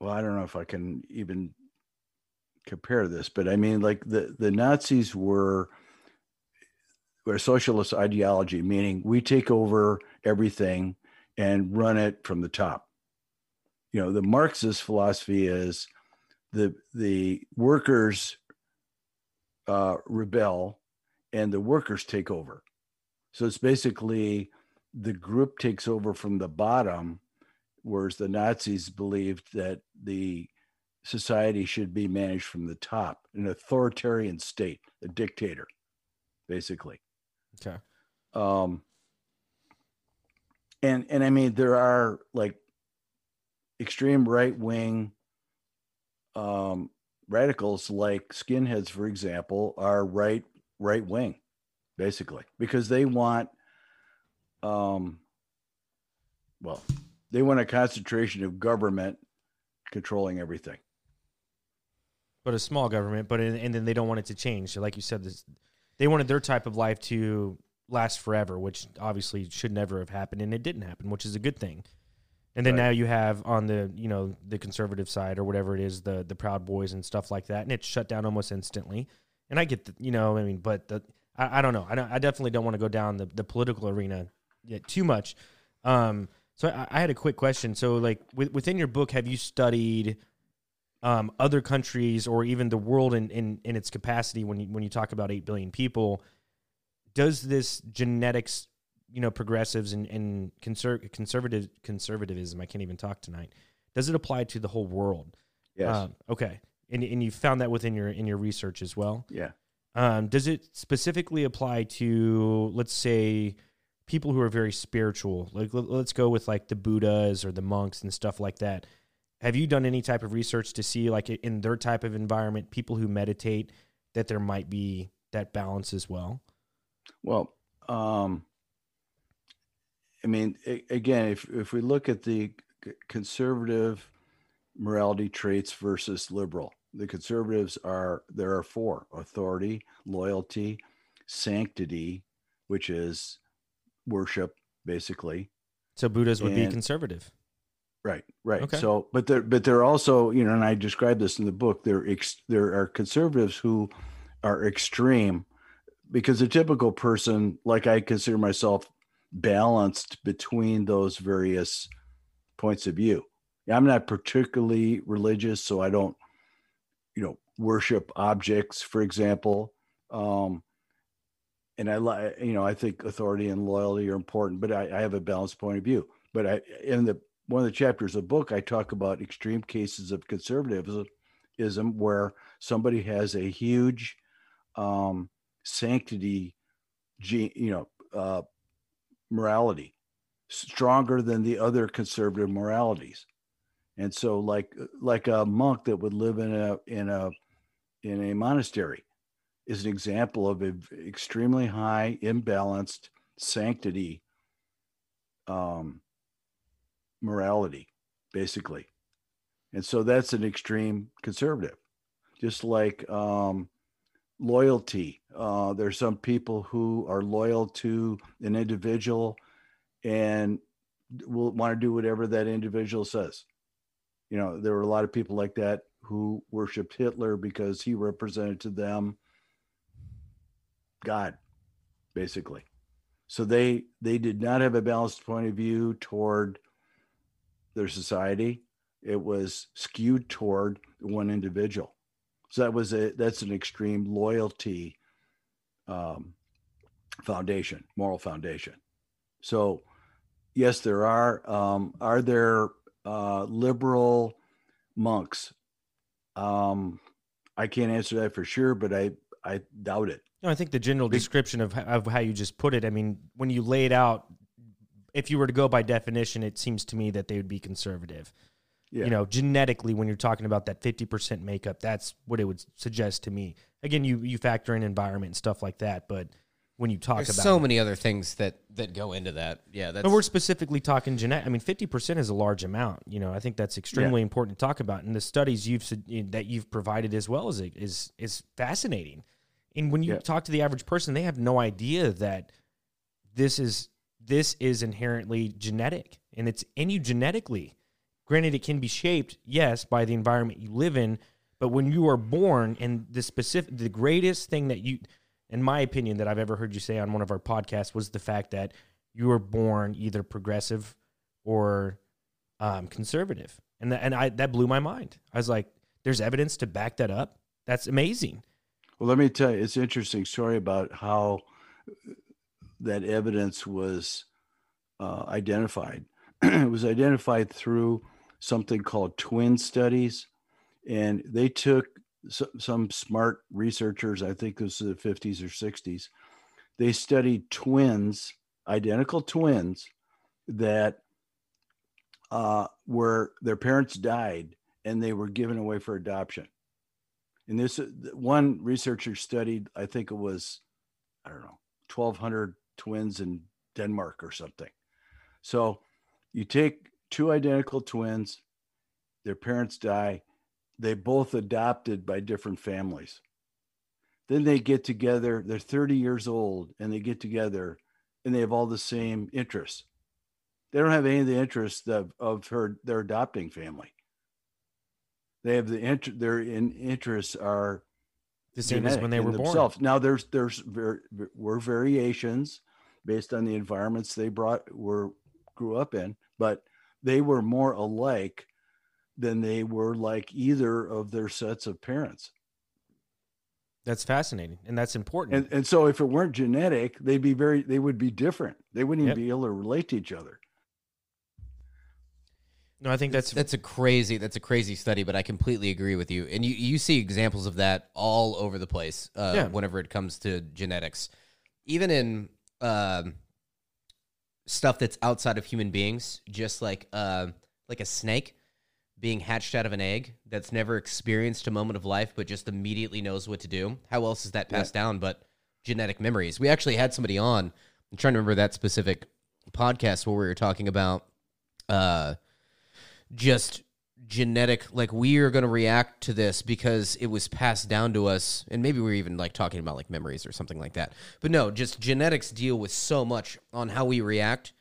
[SPEAKER 2] Well, I don't know if I can even compare this, but I mean, like the the Nazis were were socialist ideology, meaning we take over everything and run it from the top. You know, the Marxist philosophy is the the workers uh, rebel and the workers take over. So it's basically the group takes over from the bottom, whereas the Nazis believed that the society should be managed from the top, an authoritarian state, a dictator, basically.
[SPEAKER 1] okay.
[SPEAKER 2] Um, and and I mean there are like extreme right wing um, radicals like skinheads, for example, are right right wing, basically, because they want um, well, they want a concentration of government controlling everything.
[SPEAKER 1] But a small government, but in, and then they don't want it to change. So like you said, this, they wanted their type of life to last forever, which obviously should never have happened, and it didn't happen, which is a good thing. And then
[SPEAKER 2] Right.
[SPEAKER 1] now you have on the you know the conservative side or whatever it is, the the Proud Boys and stuff like that, and it's shut down almost instantly. And I get the you know I mean, but the I, I don't know. I don't, I definitely don't want to go down the, the political arena yet too much. Um, so I, I had a quick question. So like with, within your book, have you studied um, other countries or even the world in, in, in its capacity when you, when you talk about 8 billion people does this genetics, you know, progressives and, and conser- conservative conservatism, I can't even talk tonight. Does it apply to the whole world?
[SPEAKER 2] Yes.
[SPEAKER 1] Um, okay. And, and you found that within your in your research as well.
[SPEAKER 2] yeah.
[SPEAKER 1] Um, does it specifically apply to, let's say, people who are very spiritual? Like, let- let's go with like the Buddhas or the monks and stuff like that. Have you done any type of research to see, like, in their type of environment, people who meditate, that there might be that balance as well?
[SPEAKER 2] Well, um, I mean, again, if if we look at the conservative morality traits versus liberal, the conservatives are there are four: authority, loyalty, sanctity, which is worship, basically.
[SPEAKER 1] So Buddhas would be conservative.
[SPEAKER 2] Right, right.
[SPEAKER 1] Okay.
[SPEAKER 2] So, but they're but they're also, you know, and I describe this in the book. There, ex, there are conservatives who are extreme because a typical person, like I consider myself, balanced between those various points of view. I'm not particularly religious, so I don't, you know, worship objects, for example. Um, and I like, you know, I think authority and loyalty are important, but I, I have a balanced point of view. But I, in the one of the chapters of the book, I talk about extreme cases of conservatism where somebody has a huge um, sanctity, you know, uh, morality, stronger than the other conservative moralities. And so, like like a monk that would live in a in a in a monastery is an example of an extremely high, imbalanced sanctity um, morality, basically. And so that's an extreme conservative. Just like um, loyalty, uh, there's some people who are loyal to an individual and will want to do whatever that individual says. You know, there were a lot of people like that who worshiped Hitler because he represented to them God, basically. So they they did not have a balanced point of view toward their society. It was skewed toward one individual. So that was a that's an extreme loyalty um, foundation, moral foundation. So yes, there are. Um, are there uh, liberal monks? Um, I can't answer that for sure, but I I doubt it.
[SPEAKER 1] No, I think the general description of, of how you just put it, I mean, when you lay it out, if you were to go by definition, it seems to me that they would be conservative.
[SPEAKER 2] Yeah.
[SPEAKER 1] You know, genetically, when you're talking about that 50% makeup, that's what it would suggest to me. Again, you, you factor in environment and stuff like that, but when you talk
[SPEAKER 3] There's
[SPEAKER 1] about
[SPEAKER 3] so
[SPEAKER 1] it-
[SPEAKER 3] many other things that that go into that. Yeah, that's
[SPEAKER 1] but we're specifically talking genetic. I mean, fifty percent is a large amount. You know, I think that's extremely important to talk about. And the studies you've sug- that you've provided as well is is is fascinating. And when you
[SPEAKER 2] Yeah.
[SPEAKER 1] talk to the average person, they have no idea that this is this is inherently genetic, and it's in you genetically. Granted, it can be shaped, yes, by the environment you live in. But when you are born, and the specific, the greatest thing that you, in my opinion, that I've ever heard you say on one of our podcasts was the fact that you were born either progressive or um, conservative, and that, and I that blew my mind. I was like, "There's evidence to back that up. That's amazing."
[SPEAKER 2] Well, let me tell you, it's an interesting story about how that evidence was uh, identified. it was identified through something called twin studies, and they took some smart researchers. I think this was the 50s or 60s. They studied twins, identical twins, that uh, were their parents died and they were given away for adoption. And this one researcher studied, I think it was, I don't know, 1,200 twins in Denmark or something. So you take two identical twins, their parents die, they both adopted by different families. Then they get together, they're 30 years old, and they get together and they have all the same interests. They don't have any of the interests of, of her their adopting family. They have the inter- their in, interests are
[SPEAKER 1] The same as when they were
[SPEAKER 2] in
[SPEAKER 1] born.
[SPEAKER 2] themselves. Now there's there's were variations based on the environments they brought were grew up in, but they were more alike than they were like either of their sets of parents.
[SPEAKER 1] That's fascinating, and that's important.
[SPEAKER 2] And and so if it weren't genetic, they'd be very they would be different. They wouldn't even
[SPEAKER 1] Yep.
[SPEAKER 2] be able to relate to each other.
[SPEAKER 1] no, I think that's
[SPEAKER 3] That's a crazy. That's a crazy study, but I completely agree with you. And you you see examples of that all over the place. Uh,
[SPEAKER 1] Yeah.
[SPEAKER 3] Whenever it comes to genetics, even in um stuff that's outside of human beings, just like uh, like a snake being hatched out of an egg that's never experienced a moment of life, but just immediately knows what to do. How else is that
[SPEAKER 2] Yeah.
[SPEAKER 3] passed down? But genetic memories. We actually had somebody on. I'm trying to remember that specific podcast where we were talking about uh just genetic like we are going to react to this because it was passed down to us and maybe we are even like talking about like memories or something like that. But no just genetics deal with so much on how we react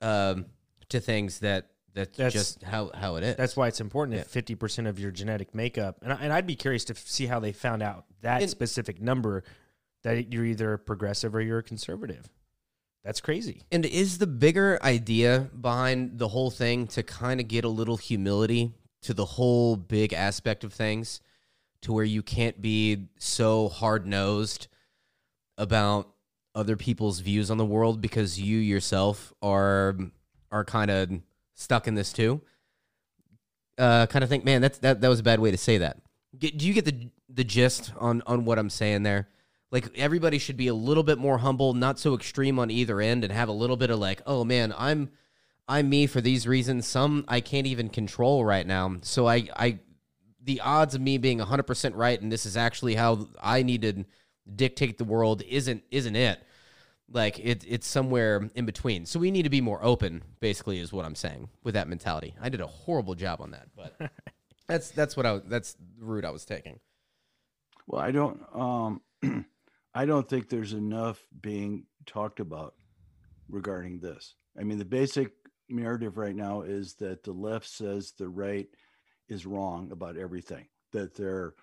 [SPEAKER 3] um to things that that's,
[SPEAKER 1] That's-
[SPEAKER 3] just how how it is.
[SPEAKER 1] That's why it's important if fifty percent of your genetic makeup, and, I, and I'd be curious to f- see how they found out that
[SPEAKER 3] And-
[SPEAKER 1] specific number that you're either progressive or you're conservative. That's crazy.
[SPEAKER 3] And is the bigger idea behind the whole thing to kind of get a little humility to the whole big aspect of things to where you can't be so hard nosed about other people's views on the world because you yourself are are kind of stuck in this too? Uh, kind of think, man, that's that that was a bad way to say that. Get, do you get the the gist on on what I'm saying there? Like everybody should be a little bit more humble, not so extreme on either end, and have a little bit of like, oh man, I'm I'm me for these reasons. Some I can't even control right now. So I I the odds of me being 100% right and this is actually how I need to dictate the world isn't isn't it. Like it it's somewhere in between. So we need to be more open basically is what I'm saying with that mentality. I did a horrible job on that, but that's that's what I was, that's the route I was taking.
[SPEAKER 2] Well, I don't um I don't think there's enough being talked about regarding this. I mean, the basic narrative right now is that the left says the right is wrong about everything. That they're,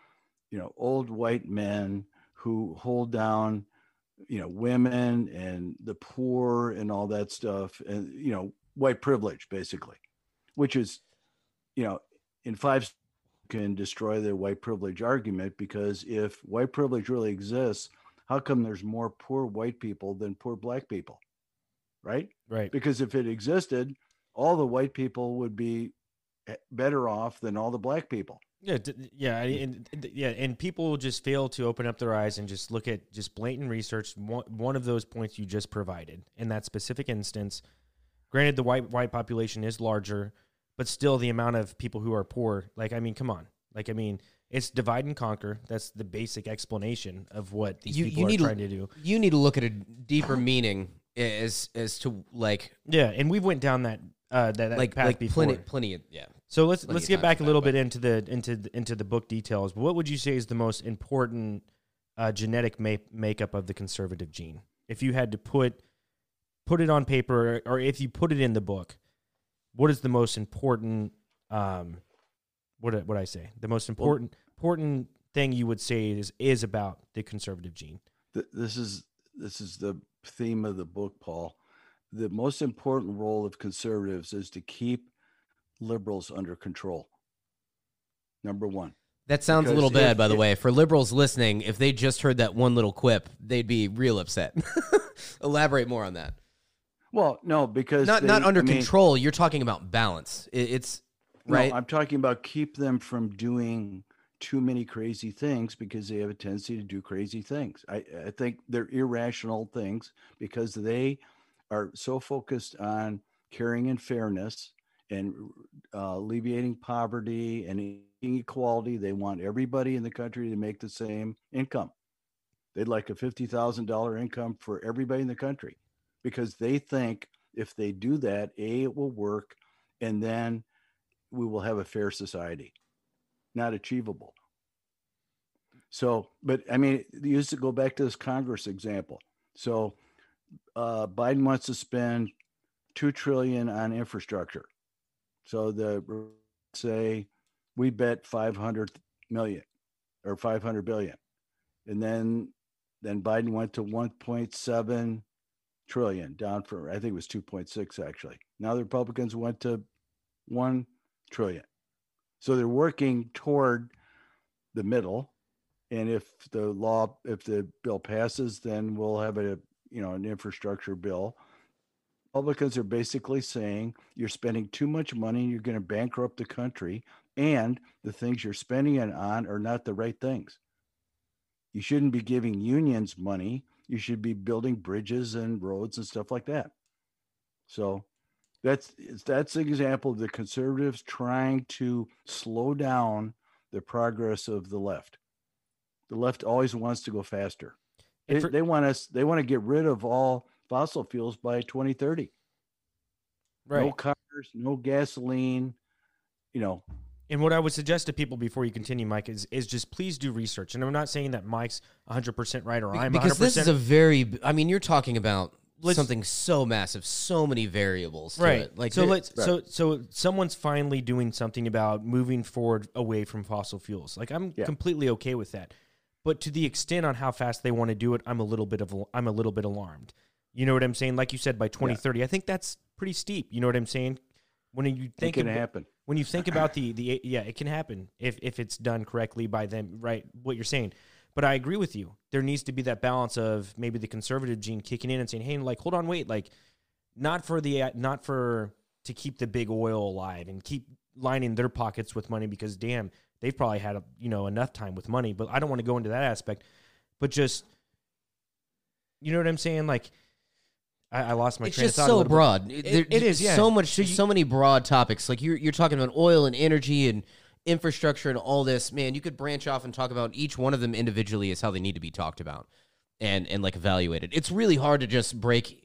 [SPEAKER 2] you know, old white men who hold down, you know, women and the poor and all that stuff and you know, white privilege basically. Which is, you know, in five can destroy the white privilege argument because if white privilege really exists, how come there's more poor white people than poor black people? Right?
[SPEAKER 1] Right.
[SPEAKER 2] Because if it existed, all the white people would be eh, better off than all the black people.
[SPEAKER 1] Yeah, yeah, and and- yeah, and people just fail to open up their eyes and just look at just blatant research. One, one of those points you just provided in that specific instance. Granted, the white white population is larger, but still, the amount of people who are poor, like I mean, come on, like I mean, it's divide and conquer. That's the basic explanation of what these
[SPEAKER 3] You-
[SPEAKER 1] people
[SPEAKER 3] you
[SPEAKER 1] are
[SPEAKER 3] need to-
[SPEAKER 1] trying to do.
[SPEAKER 3] You need to look at a deeper meaning as as to like
[SPEAKER 1] Yeah, and we've went down that uh, that, that
[SPEAKER 3] like
[SPEAKER 1] path
[SPEAKER 3] like
[SPEAKER 1] before.
[SPEAKER 3] plenty plenty of yeah.
[SPEAKER 1] So let's let's get back a little
[SPEAKER 3] that,
[SPEAKER 1] bit into the into the, into the book details. But what would you say is the most important uh, genetic ma- makeup of the conservative gene? If you had to put put it on paper, or if you put it in the book, what is the most important? Um, what what I say? The most important important thing you would say is is about the conservative gene.
[SPEAKER 2] Th- This is this is the theme of the book, Paul. The most important role of conservatives is to keep liberals under control. Number one.
[SPEAKER 3] That sounds a little bad,
[SPEAKER 2] if-
[SPEAKER 3] by the
[SPEAKER 2] if-
[SPEAKER 3] way. For liberals listening, if they just heard that one little quip, they'd be real upset. Elaborate more on that.
[SPEAKER 2] Well, no, because
[SPEAKER 3] Not
[SPEAKER 2] they-
[SPEAKER 3] not under
[SPEAKER 2] I mean,
[SPEAKER 3] control. You're talking about balance. It, it's right.
[SPEAKER 2] No, I'm talking about keep them from doing too many crazy things because they have a tendency to do crazy things. I, I think they're irrational things because they are so focused on caring and fairness and uh, alleviating poverty and inequality. They want everybody in the country to make the same income. They'd like a $50,000 income for everybody in the country because they think if they do that, A, it will work. And then we will have a fair society. Not achievable. So, but I mean, you used to go back to this Congress example. So, uh, Biden wants to spend two trillion on infrastructure. So the say we bet 500 million or 500 billion, and then then Biden went to 1.7 trillion, down from I think it was 2.6 actually. Now the Republicans went to one trillion. So they're working toward the middle And if the law, if the bill passes, then we'll have a you know an infrastructure bill. Republicans are basically saying you're spending too much money, you're going to bankrupt the country, and the things you're spending it on are not the right things. You shouldn't be giving unions money. You should be building bridges and roads and stuff like that. So that's that's an example of the conservatives trying to slow down the progress of the left. The left always wants to go faster. They, for, they want us. They want to get rid of all fossil fuels by 2030. Right. No cars, no gasoline. You know.
[SPEAKER 1] And what I would suggest to people before you continue, Mike, is is just please do research. And I'm not saying that Mike's 100 percent right or I'm
[SPEAKER 3] because
[SPEAKER 1] 100%.
[SPEAKER 3] this is a very. I mean, you're talking about let's, something so massive, so many variables, right? It.
[SPEAKER 1] Like so, let's right. so so someone's finally doing something about moving forward away from fossil fuels. Like I'm yeah. completely okay with that, but to the extent on how fast they want to do it, I'm a little bit of I'm a little bit alarmed. You know what I'm saying? Like you said, by 2030, yeah. I think that's pretty steep. You know what I'm saying? When you think
[SPEAKER 2] it can about, happen.
[SPEAKER 1] When you think about the the yeah, it can happen if if it's done correctly by them. Right, what you're saying. But I agree with you. There needs to be that balance of maybe the conservative gene kicking in and saying, "Hey, like, hold on, wait, like, not for the uh, not for to keep the big oil alive and keep lining their pockets with money because damn, they've probably had a, you know enough time with money. But I don't want to go into that aspect. But just, you know what I'm saying, like. I, I lost my.
[SPEAKER 3] It's just so broad.
[SPEAKER 1] It, it is, yeah.
[SPEAKER 3] So much, so, you, so many broad topics. Like you're you're talking about oil and energy and infrastructure and all this, man, you could branch off and talk about each one of them individually as how they need to be talked about and and like evaluated. It's really hard to just break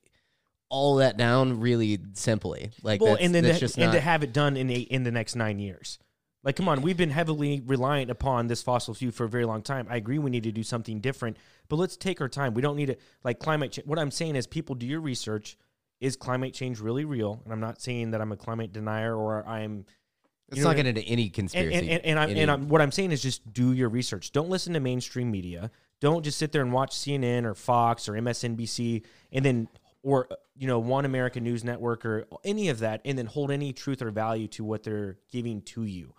[SPEAKER 3] all that down really simply. Like well,
[SPEAKER 1] and then
[SPEAKER 3] to,
[SPEAKER 1] and not... to have it done in a, in the next nine years. Like, come on, we've been heavily reliant upon this fossil fuel for a very long time. I agree we need to do something different, but let's take our time. We don't need to like climate change. What I'm saying is, people do your research. Is climate change really real? And I'm not saying that I'm a climate denier or I'm
[SPEAKER 3] Let's not get into any conspiracy.
[SPEAKER 1] And, and, and, I'm, any... and I'm, what I'm saying is just do your research. Don't listen to mainstream media. Don't just sit there and watch CNN or Fox or MSNBC and then or you know One American News Network or any of that and then hold any truth or value to what they're giving to you.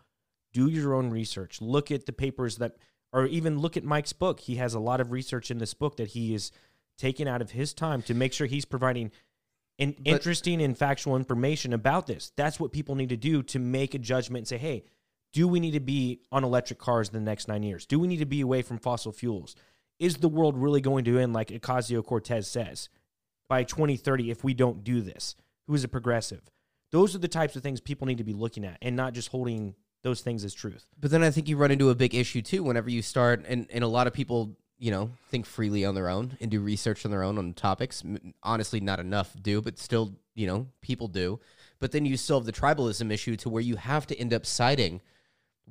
[SPEAKER 1] Do your own research. Look at the papers that or even look at Mike's book. He has a lot of research in this book that he is taking out of his time to make sure he's providing and but, interesting and factual information about this. That's what people need to do to make a judgment and say, hey, do we need to be on electric cars in the next nine years? Do we need to be away from fossil fuels? Is the world really going to end like Ocasio Cortez says by 2030 if we don't do this? Who is a progressive? Those are the types of things people need to be looking at and not just holding those things as truth.
[SPEAKER 3] But then I think you run into a big issue too whenever you start, and, and a lot of people you know, think freely on their own and do research on their own on topics. Honestly, not enough do, but still, you know, people do. But then you still have the tribalism issue to where you have to end up siding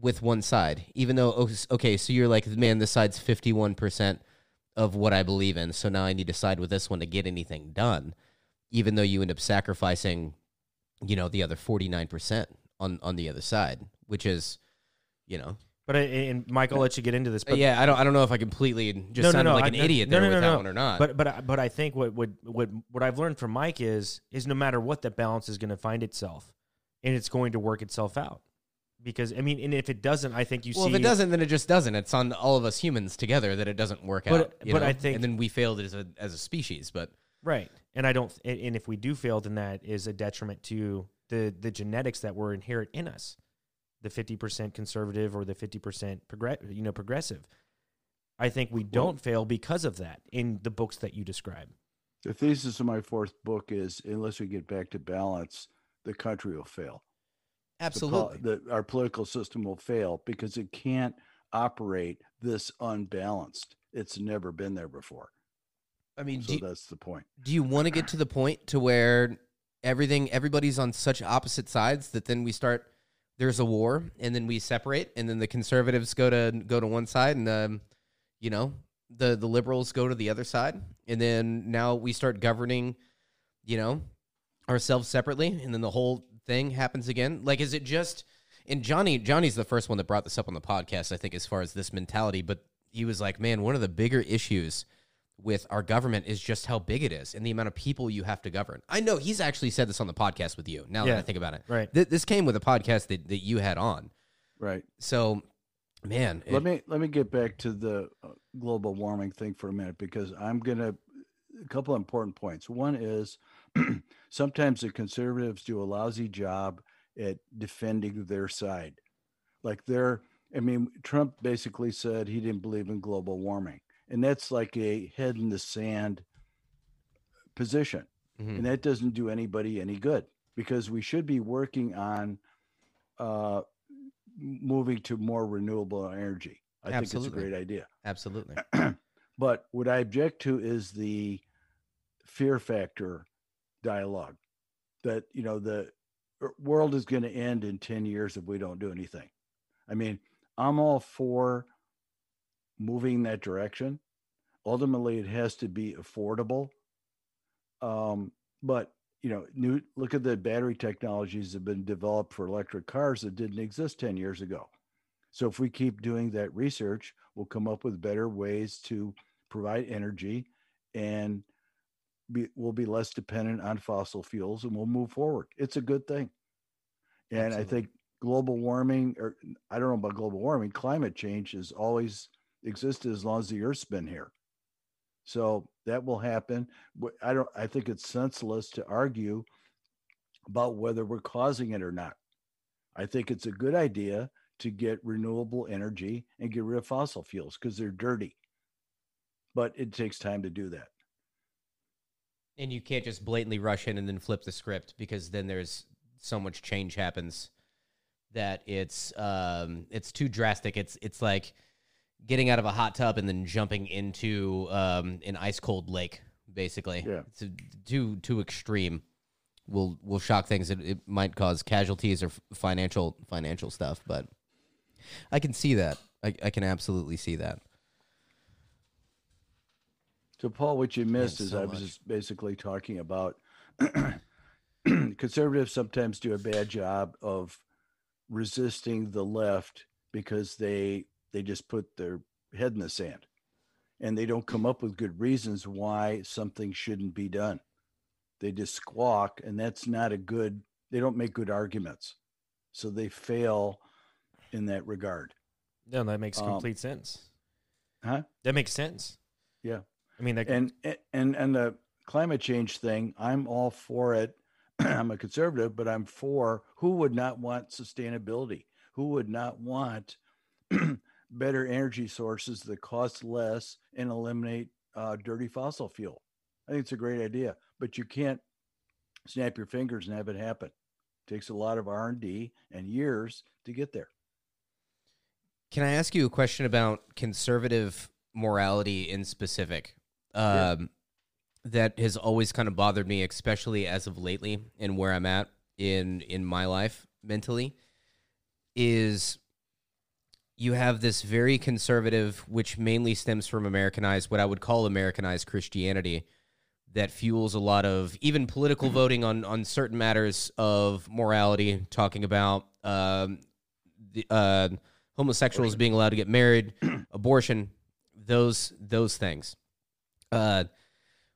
[SPEAKER 3] with one side, even though, oh, okay, so you're like, man, this side's 51% of what I believe in. So now I need to side with this one to get anything done, even though you end up sacrificing, you know, the other 49% on, on the other side, which is, you know,
[SPEAKER 1] but I, and Mike, I'll let you get into this. But
[SPEAKER 3] yeah, I don't I don't know if I completely just no, sounded no, no, like an I, idiot there with that one or not.
[SPEAKER 1] But but but I think what what what what I've learned from Mike is is no matter what, the balance is going to find itself, and it's going to work itself out. Because I mean, and if it doesn't, I think you
[SPEAKER 3] well,
[SPEAKER 1] see.
[SPEAKER 3] Well, if it doesn't, then it just doesn't. It's on all of us humans together that it doesn't work
[SPEAKER 1] but,
[SPEAKER 3] out.
[SPEAKER 1] but
[SPEAKER 3] know?
[SPEAKER 1] I think,
[SPEAKER 3] and then we failed as a as a species. But
[SPEAKER 1] right, and I don't. And if we do fail, then that is a detriment to the the genetics that were inherent in us the 50% conservative or the 50% progress, you know, progressive. I think we don't well, fail because of that in the books that you describe.
[SPEAKER 2] The thesis of my fourth book is unless we get back to balance, the country will fail.
[SPEAKER 3] Absolutely.
[SPEAKER 2] The, the, our political system will fail because it can't operate this unbalanced. It's never been there before.
[SPEAKER 3] I mean,
[SPEAKER 2] so that's the point.
[SPEAKER 3] Do you want to get to the point to where everything everybody's on such opposite sides that then we start there's a war and then we separate and then the conservatives go to go to one side and um, you know the the liberals go to the other side. And then now we start governing you know ourselves separately and then the whole thing happens again. Like is it just and Johnny Johnny's the first one that brought this up on the podcast I think as far as this mentality but he was like man one of the bigger issues with our government is just how big it is and the amount of people you have to govern. I know he's actually said this on the podcast with you. Now yeah, that I think about it,
[SPEAKER 1] right?
[SPEAKER 3] Th- this came with a podcast that, that you had on,
[SPEAKER 2] right?
[SPEAKER 3] So Man,
[SPEAKER 2] Let
[SPEAKER 3] it-
[SPEAKER 2] me let me get back to the uh, global warming thing for a minute because I'm gonna a couple of important points. One is sometimes the conservatives do a lousy job at defending their side. Like they're, I mean, Trump basically said he didn't believe in global warming, and that's like a head in the sand position,
[SPEAKER 3] Mhm.
[SPEAKER 2] and that doesn't do anybody any good because we should be working on uh, moving to more renewable energy. I think it's a great idea.
[SPEAKER 3] absolutely.
[SPEAKER 2] But what I object to is the fear factor dialogue that, you know, the world is going to end in 10 years if we don't do anything. I mean, I'm all for moving that direction. Ultimately, it has to be affordable. Um, but you know, new look at the battery technologies that have been developed for electric cars that didn't exist 10 years ago. So if we keep doing that research, we'll come up with better ways to provide energy and be, we'll be less dependent on fossil fuels and we'll move forward. It's a good thing. And I think global warming, or I don't know about global warming, climate change is always existed as long as the Earth's been here. So that will happen. I don't. I think it's senseless to argue about whether we're causing it or not. I think it's a good idea to get renewable energy and get rid of fossil fuels because they're dirty. But it takes time to do that.
[SPEAKER 3] And you can't just blatantly rush in and then flip the script because then there's so much change happens that it's um it's too drastic. It's it's like getting out of a hot tub and then jumping into um an ice cold lake basically.
[SPEAKER 2] Yeah.
[SPEAKER 3] It's a- too too extreme. Will will shock things. It, it might cause casualties or financial financial stuff, but I can see that. I, I can absolutely see that.
[SPEAKER 2] So, Paul, what you missed is
[SPEAKER 3] so
[SPEAKER 2] I was
[SPEAKER 3] much.
[SPEAKER 2] just basically talking about conservatives sometimes do a bad job of resisting the left because they they just put their head in the sand and they don't come up with good reasons why something shouldn't be done. They just squawk, and that's not a good. They don't make good arguments, so they fail in that regard.
[SPEAKER 1] No, that makes
[SPEAKER 2] Um,
[SPEAKER 1] complete sense.
[SPEAKER 2] Huh?
[SPEAKER 1] That makes sense.
[SPEAKER 2] Yeah.
[SPEAKER 1] I mean, that,
[SPEAKER 2] and and and the climate change thing i'm all for it i'm a conservative but i'm for who would not want sustainability who would not want better energy sources that cost less and eliminate uh, dirty fossil fuel i think it's a great idea but you can't snap your fingers and have it happen it takes a lot of r&d and years to get there
[SPEAKER 3] Can I ask you a question about conservative morality in specific?
[SPEAKER 2] Yeah.
[SPEAKER 3] Um, That has always kind of bothered me, especially as of lately, and where I'm at in in my life mentally, is you have this very conservative, which mainly stems from Americanized, what I would call Americanized Christianity, that fuels a lot of even political voting on on certain matters of morality, talking about um, the uh, homosexuals being allowed to get married, abortion, those those things. Uh,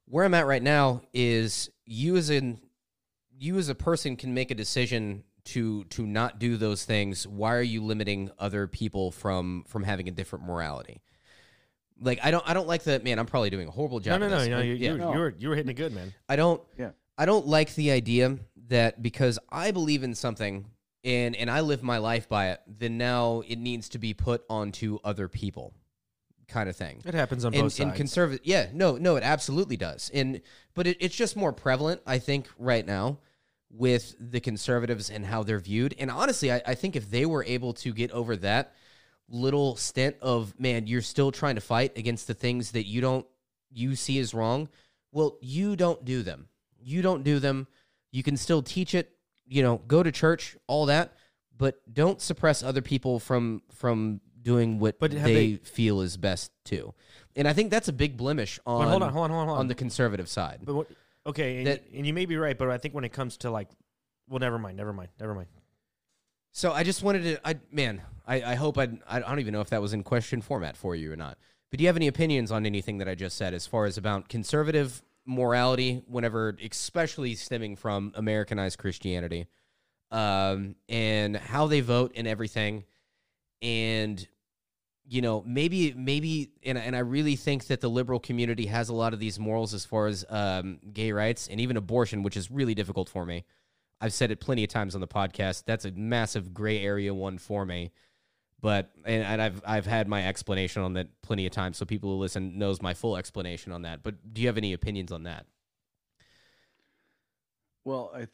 [SPEAKER 3] where I'm at right now is you as in you as a person can make a decision to to not do those things. Why are you limiting other people from from having a different morality? Like I don't I don't like that man. I'm probably doing a horrible job.
[SPEAKER 1] no,
[SPEAKER 3] of
[SPEAKER 1] no,
[SPEAKER 3] this.
[SPEAKER 1] no.
[SPEAKER 3] Like,
[SPEAKER 1] You,
[SPEAKER 3] yeah.
[SPEAKER 1] you,
[SPEAKER 2] No.
[SPEAKER 1] you were you were hitting it good, man.
[SPEAKER 3] I don't
[SPEAKER 2] Yeah.
[SPEAKER 3] I don't like the idea that because I believe in something and and I live my life by it, then now it needs to be put onto other people kind of thing.
[SPEAKER 1] It happens on
[SPEAKER 3] And,
[SPEAKER 1] both
[SPEAKER 3] and
[SPEAKER 1] sides.
[SPEAKER 3] conservative yeah, no, no, it absolutely does. And but it, it's just more prevalent, I think, right now with the conservatives and how they're viewed. And honestly, I, I think if they were able to get over that little stint of man, you're still trying to fight against the things that you don't you see as wrong. Well, you don't do them. You don't do them. You can still teach it, you know, go to church, all that, but don't suppress other people from from doing what
[SPEAKER 1] But
[SPEAKER 3] they,
[SPEAKER 1] they-
[SPEAKER 3] feel is best too. And I think that's a big blemish on
[SPEAKER 1] but hold on, hold on, hold on, hold on.
[SPEAKER 3] on the conservative side.
[SPEAKER 1] but what, okay, and,
[SPEAKER 3] That-
[SPEAKER 1] and you may be right, but I think when it comes to like, well, never mind, never mind, never mind.
[SPEAKER 3] So I just wanted to, I man, I, I hope I, I don't even know if that was in question format for you or not. But do you have any opinions on anything that I just said as far as about conservative morality, whenever, especially stemming from Americanized Christianity, um, and how they vote and everything, and you know, maybe maybe and and I really think that the liberal community has a lot of these morals as far as um, gay rights and even abortion, which is really difficult for me. I've said it plenty of times on the podcast. That's a massive gray area one for me. But and, and I've I've had my explanation on that plenty of times, so people who listen knows my full explanation on that. But do you have any opinions on that?
[SPEAKER 2] Well, I,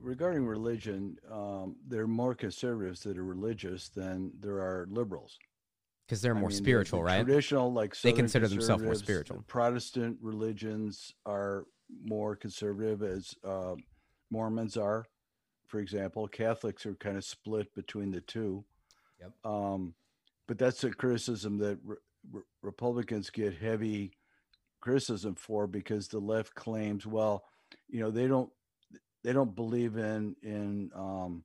[SPEAKER 2] regarding religion, um, there are more conservatives that are religious than there are liberals.
[SPEAKER 3] Because they're
[SPEAKER 2] I
[SPEAKER 3] more
[SPEAKER 2] mean,
[SPEAKER 3] spiritual,
[SPEAKER 2] the
[SPEAKER 3] right?
[SPEAKER 2] Traditional, like
[SPEAKER 3] They consider themselves more spiritual.
[SPEAKER 2] Protestant religions are more conservative, as uh, Mormons are, for example. Catholics are kind of split between the two.
[SPEAKER 3] Yep.
[SPEAKER 2] Um, but that's a criticism that re- re- Republicans get heavy criticism for because the left claims, well, you know, they don't they don't believe in in um,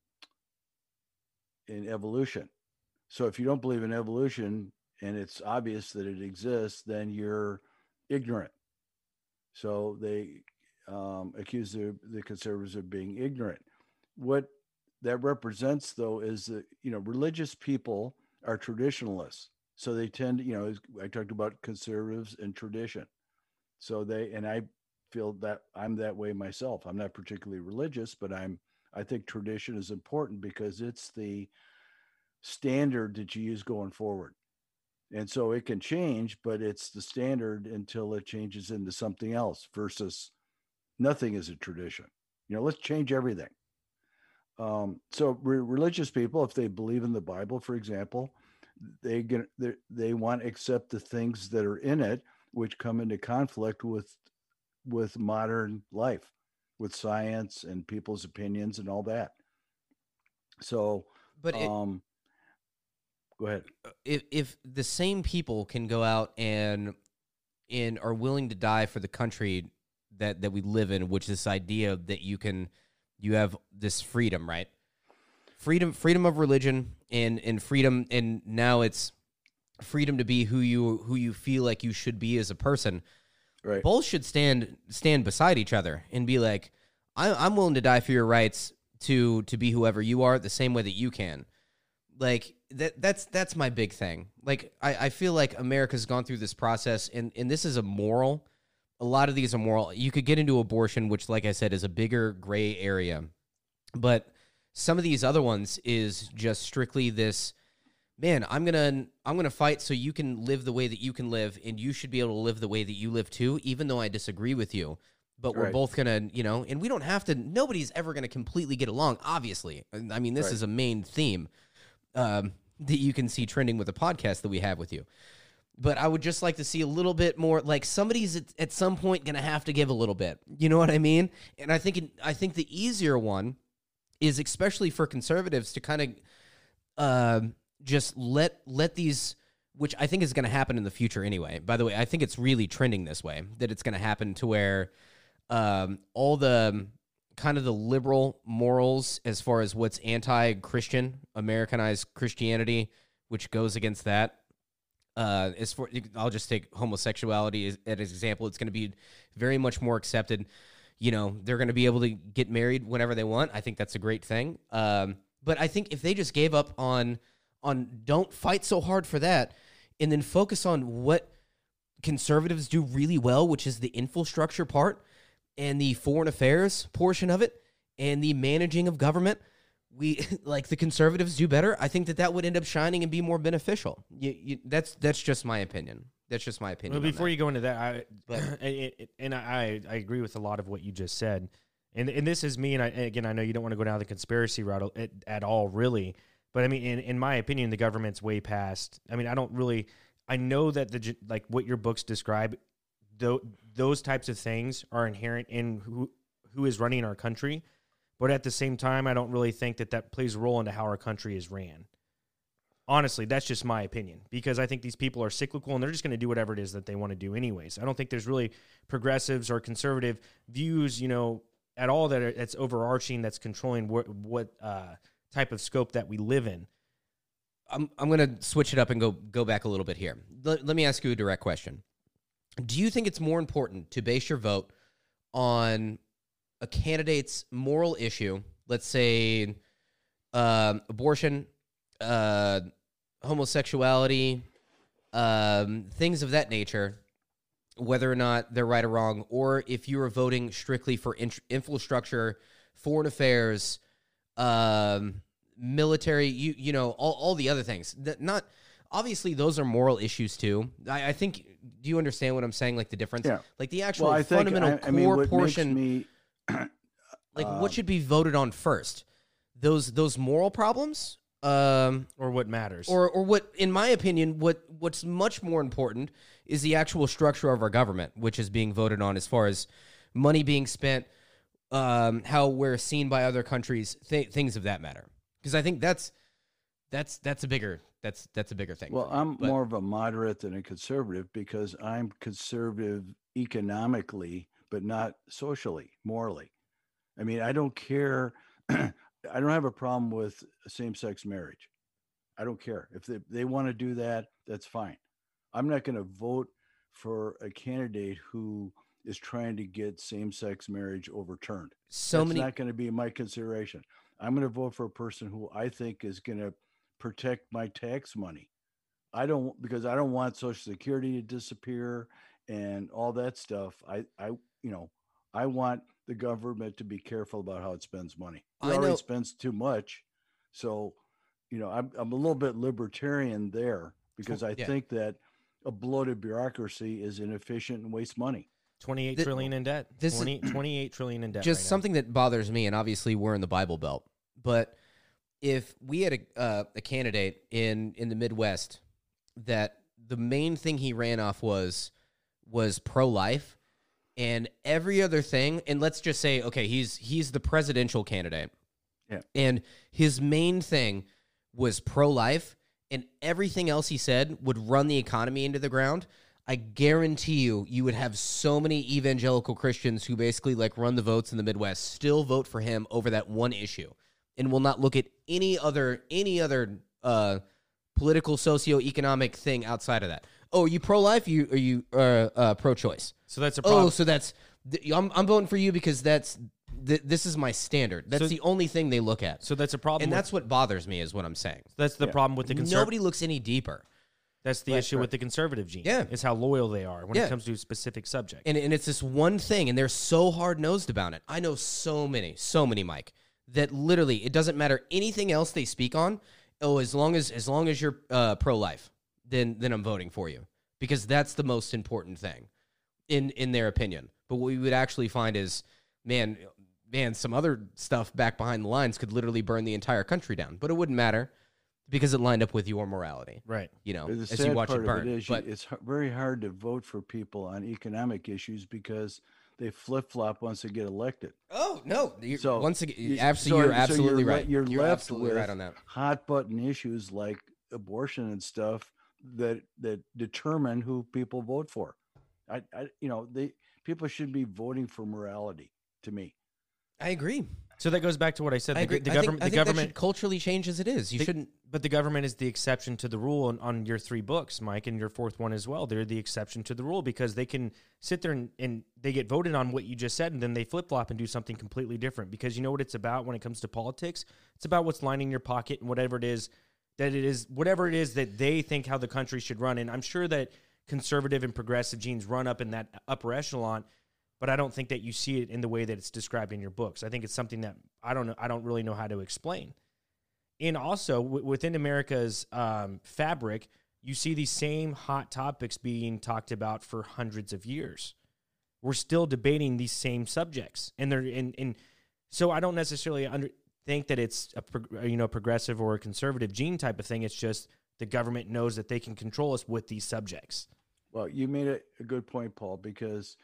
[SPEAKER 2] in evolution. So if you don't believe in evolution and it's obvious that it exists, then you're ignorant. So they um, accuse the, the conservatives of being ignorant. What that represents, though, is that you know religious people are traditionalists. So they tend, you know, I talked about conservatives and tradition. So they and I feel that I'm that way myself. I'm not particularly religious, but I'm I think tradition is important because it's the standard that you use going forward. And so it can change, but it's the standard until it changes into something else versus nothing is a tradition. You know, let's change everything. Um, so re- religious people, if they believe in the Bible, for example, they get they, they want to accept the things that are in it, which come into conflict with with modern life, with science and people's opinions and all that. So,
[SPEAKER 3] But it,
[SPEAKER 2] um, go ahead.
[SPEAKER 3] Uh, if if the same people can go out and and are willing to die for the country that that we live in, which is this idea that you can you have this freedom, right? Freedom freedom of religion and and freedom and now it's freedom to be who you who you feel like you should be as a person.
[SPEAKER 2] Right.
[SPEAKER 3] Both should stand stand beside each other and be like, I, I'm willing to die for your rights to to be whoever you are, the same way that you can like that that's that's my big thing. Like I, I feel like america's gone through this process and and this is a moral a lot of these are moral. You could get into abortion which like i said is a bigger gray area. But some of these other ones is just strictly this man i'm gonna i'm gonna fight so you can live the way that you can live and you should be able to live the way that you live too even though i disagree with you. But we're
[SPEAKER 2] Right.
[SPEAKER 3] both gonna you know and we don't have to nobody's ever gonna completely get along obviously. I mean this
[SPEAKER 2] Right.
[SPEAKER 3] is a main theme. Um, that you can see trending with the podcast that we have with you. But I would just like to see a little bit more. Like somebody's at, at some point going to have to give a little bit. You know what I mean? And I think I think the easier one is especially for conservatives to kind of um just let let these which I think is going to happen in the future anyway. By the way, I think it's really trending this way that it's going to happen to where um, all the kind of the liberal morals as far as what's anti-Christian, Americanized Christianity, which goes against that. Uh, as for I'll just take homosexuality as, as an example. It's going to be very much more accepted. You know, they're going to be able to get married whenever they want. I think that's a great thing. Um, but I think if they just gave up on on don't fight so hard for that, and then focus on what conservatives do really well, which is the infrastructure part and the foreign affairs portion of it and the managing of government we like the conservatives do better i think that that would end up shining and be more beneficial you, you, that's that's just my opinion that's just my opinion
[SPEAKER 1] Well, before you go into that, I,
[SPEAKER 3] But-
[SPEAKER 1] and- I, I agree with a lot of what you just said. And and this is me. And I, and again, I know you don't want to go down the conspiracy route at, at all, really. But I mean, in, in my opinion, the government's way past. I mean, I don't really. I know that the like what your books describe, though those types of things are inherent in who who is running our country. But at the same time, I don't really think that that plays a role into how our country is ran. Honestly, that's just my opinion because I think these people are cyclical and they're just going to do whatever it is that they want to do anyways. I don't think there's really progressives or conservative views, you know, at all that are, that's overarching that's controlling what what uh, type of scope that we live in.
[SPEAKER 3] I'm, I'm going to switch it up and go go back a little bit here let me ask you a direct question do you think it's more important to base your vote on a candidate's moral issue let's say um, abortion uh, homosexuality, um, things of that nature, whether or not they're right or wrong, or if you are voting strictly for in- infrastructure, foreign affairs, um, military, you you know, all, all the other things. That not obviously those are moral issues too. I, I think. Do you understand what I'm saying? Like the difference,
[SPEAKER 2] Yeah.
[SPEAKER 3] like the actual
[SPEAKER 2] Well, I think
[SPEAKER 3] fundamental
[SPEAKER 2] I, I
[SPEAKER 3] core
[SPEAKER 2] what
[SPEAKER 3] portion
[SPEAKER 2] me
[SPEAKER 3] like
[SPEAKER 2] Um,
[SPEAKER 3] what should be voted on first those those moral problems um
[SPEAKER 1] or what matters.
[SPEAKER 3] or or what in my opinion what what's much more important is the actual structure of our government which is being voted on as far as money being spent um how we're seen by other countries th- things of that matter because i think that's that's that's a bigger that's that's a bigger thing
[SPEAKER 2] Well,
[SPEAKER 3] me.
[SPEAKER 2] I'm
[SPEAKER 3] But-
[SPEAKER 2] more of a moderate than a conservative because I'm conservative economically, but not socially, morally. I mean, I don't care. I don't have a problem with same sex marriage. I don't care. If they, they want to do that, that's fine. I'm not going to vote for a candidate who is trying to get same sex marriage overturned.
[SPEAKER 3] so
[SPEAKER 2] That's
[SPEAKER 3] many
[SPEAKER 2] not going to be my consideration. I'm going to vote for a person who I think is going to protect my tax money. I don't because I don't want Social Security to disappear and all that stuff. I, I, you know, I want the government to be careful about how it spends money. It
[SPEAKER 3] I
[SPEAKER 2] already
[SPEAKER 3] know-
[SPEAKER 2] spends too much, so you know, I'm I'm a little bit libertarian there because I
[SPEAKER 3] yeah.
[SPEAKER 2] think that a bloated bureaucracy is inefficient and wastes money.
[SPEAKER 1] Twenty-eight
[SPEAKER 3] Th-
[SPEAKER 1] trillion in debt.
[SPEAKER 3] this is-
[SPEAKER 1] 28 trillion in debt.
[SPEAKER 3] just
[SPEAKER 1] right now.
[SPEAKER 3] something that bothers me, and obviously we're in the Bible Belt, but if we had a uh, a candidate in in the Midwest that the main thing he ran off was was pro life, and every other thing, and let's just say, okay, he's he's the presidential candidate,
[SPEAKER 2] Yeah.
[SPEAKER 3] and his main thing was pro life, and everything else he said would run the economy into the ground. I guarantee you, you would have so many evangelical Christians who basically like run the votes in the Midwest still vote for him over that one issue, and will not look at any other any other uh, political socioeconomic thing outside of that. Oh, are you pro life? You are you uh, uh, pro choice?
[SPEAKER 1] So that's a problem.
[SPEAKER 3] Oh, so that's th- I'm I'm voting for you because that's th- this is my standard. That's
[SPEAKER 1] So-
[SPEAKER 3] the only thing they look at,
[SPEAKER 1] so that's a problem.
[SPEAKER 3] and
[SPEAKER 1] with-
[SPEAKER 3] that's what bothers me is what I'm saying.
[SPEAKER 1] that's the
[SPEAKER 2] Yeah.
[SPEAKER 1] problem with the conservative.
[SPEAKER 3] Nobody looks any deeper.
[SPEAKER 1] That's the issue with the conservative gene.
[SPEAKER 3] Yeah.
[SPEAKER 1] is how loyal they are when
[SPEAKER 3] Yeah.
[SPEAKER 1] it comes to a specific subject.
[SPEAKER 3] and, and it's this one thing and they're so hard nosed about it i know so many so many mike that literally it doesn't matter anything else they speak on oh as long as as long as you're uh, pro-life then then i'm voting for you. Because that's the most important thing in in their opinion. But what we would actually find is man man some other stuff back behind the lines could literally burn the entire country down. But it wouldn't matter because it lined up with your morality
[SPEAKER 1] right.
[SPEAKER 3] you know
[SPEAKER 2] the
[SPEAKER 3] as you watch
[SPEAKER 2] part
[SPEAKER 3] it burn
[SPEAKER 2] of it is
[SPEAKER 3] but
[SPEAKER 2] it's very hard to vote for people on economic issues because they flip flop once they get elected.
[SPEAKER 3] Oh no! You're,
[SPEAKER 2] So,
[SPEAKER 3] once again,
[SPEAKER 2] you-
[SPEAKER 3] absolutely,
[SPEAKER 2] so-
[SPEAKER 3] you're
[SPEAKER 2] so
[SPEAKER 3] absolutely
[SPEAKER 2] le-
[SPEAKER 3] right.
[SPEAKER 2] You're, left
[SPEAKER 3] absolutely
[SPEAKER 2] with
[SPEAKER 3] right on that.
[SPEAKER 2] hot button issues like abortion and stuff that that determine who people vote for. I, I you know, they people should be voting for morality. To me,
[SPEAKER 3] I agree.
[SPEAKER 1] So that goes back to what I said.
[SPEAKER 3] I
[SPEAKER 1] The,
[SPEAKER 3] agree.
[SPEAKER 1] the
[SPEAKER 3] I
[SPEAKER 1] government, the
[SPEAKER 3] think that
[SPEAKER 1] government,
[SPEAKER 3] culturally change as it is. You
[SPEAKER 1] The-
[SPEAKER 3] shouldn't.
[SPEAKER 1] but the government is the exception to the rule on, on your three books, Mike, and your fourth one as well. They're the exception to the rule because they can sit there and, and they get voted on what you just said, and then they flip flop and do something completely different. Because you know what it's about when it comes to politics? It's about what's lining your pocket and whatever it is that it is, whatever it is that they think how the country should run. And I'm sure that conservative and progressive genes run up in that upper echelon but I don't think that you see it in the way that it's described in your books. I think it's something that I don't know. I don't really know how to explain. And also w- within America's um, fabric, you see these same hot topics being talked about for hundreds of years. We're still debating these same subjects, and they're and and so I don't necessarily under, think that it's a you know progressive or a conservative gene type of thing. It's just the government knows that they can control us with these subjects.
[SPEAKER 2] well, you made a, a good point, Paul, because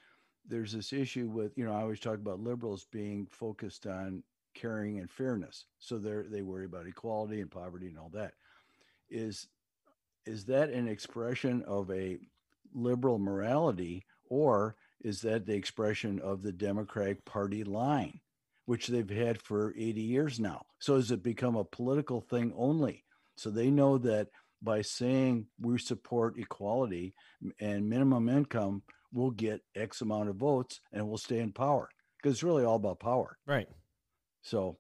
[SPEAKER 2] there's this issue with you know I always talk about liberals being focused on caring and fairness, so they they worry about equality and poverty and all that. Is is that an expression of a liberal morality or is that the expression of the democratic party line which they've had for 80 years now? So has it become a political thing only? So they know that by saying we support equality and minimum income we'll get x amount of votes and we'll stay in power because it's really all about power
[SPEAKER 1] Right.
[SPEAKER 2] so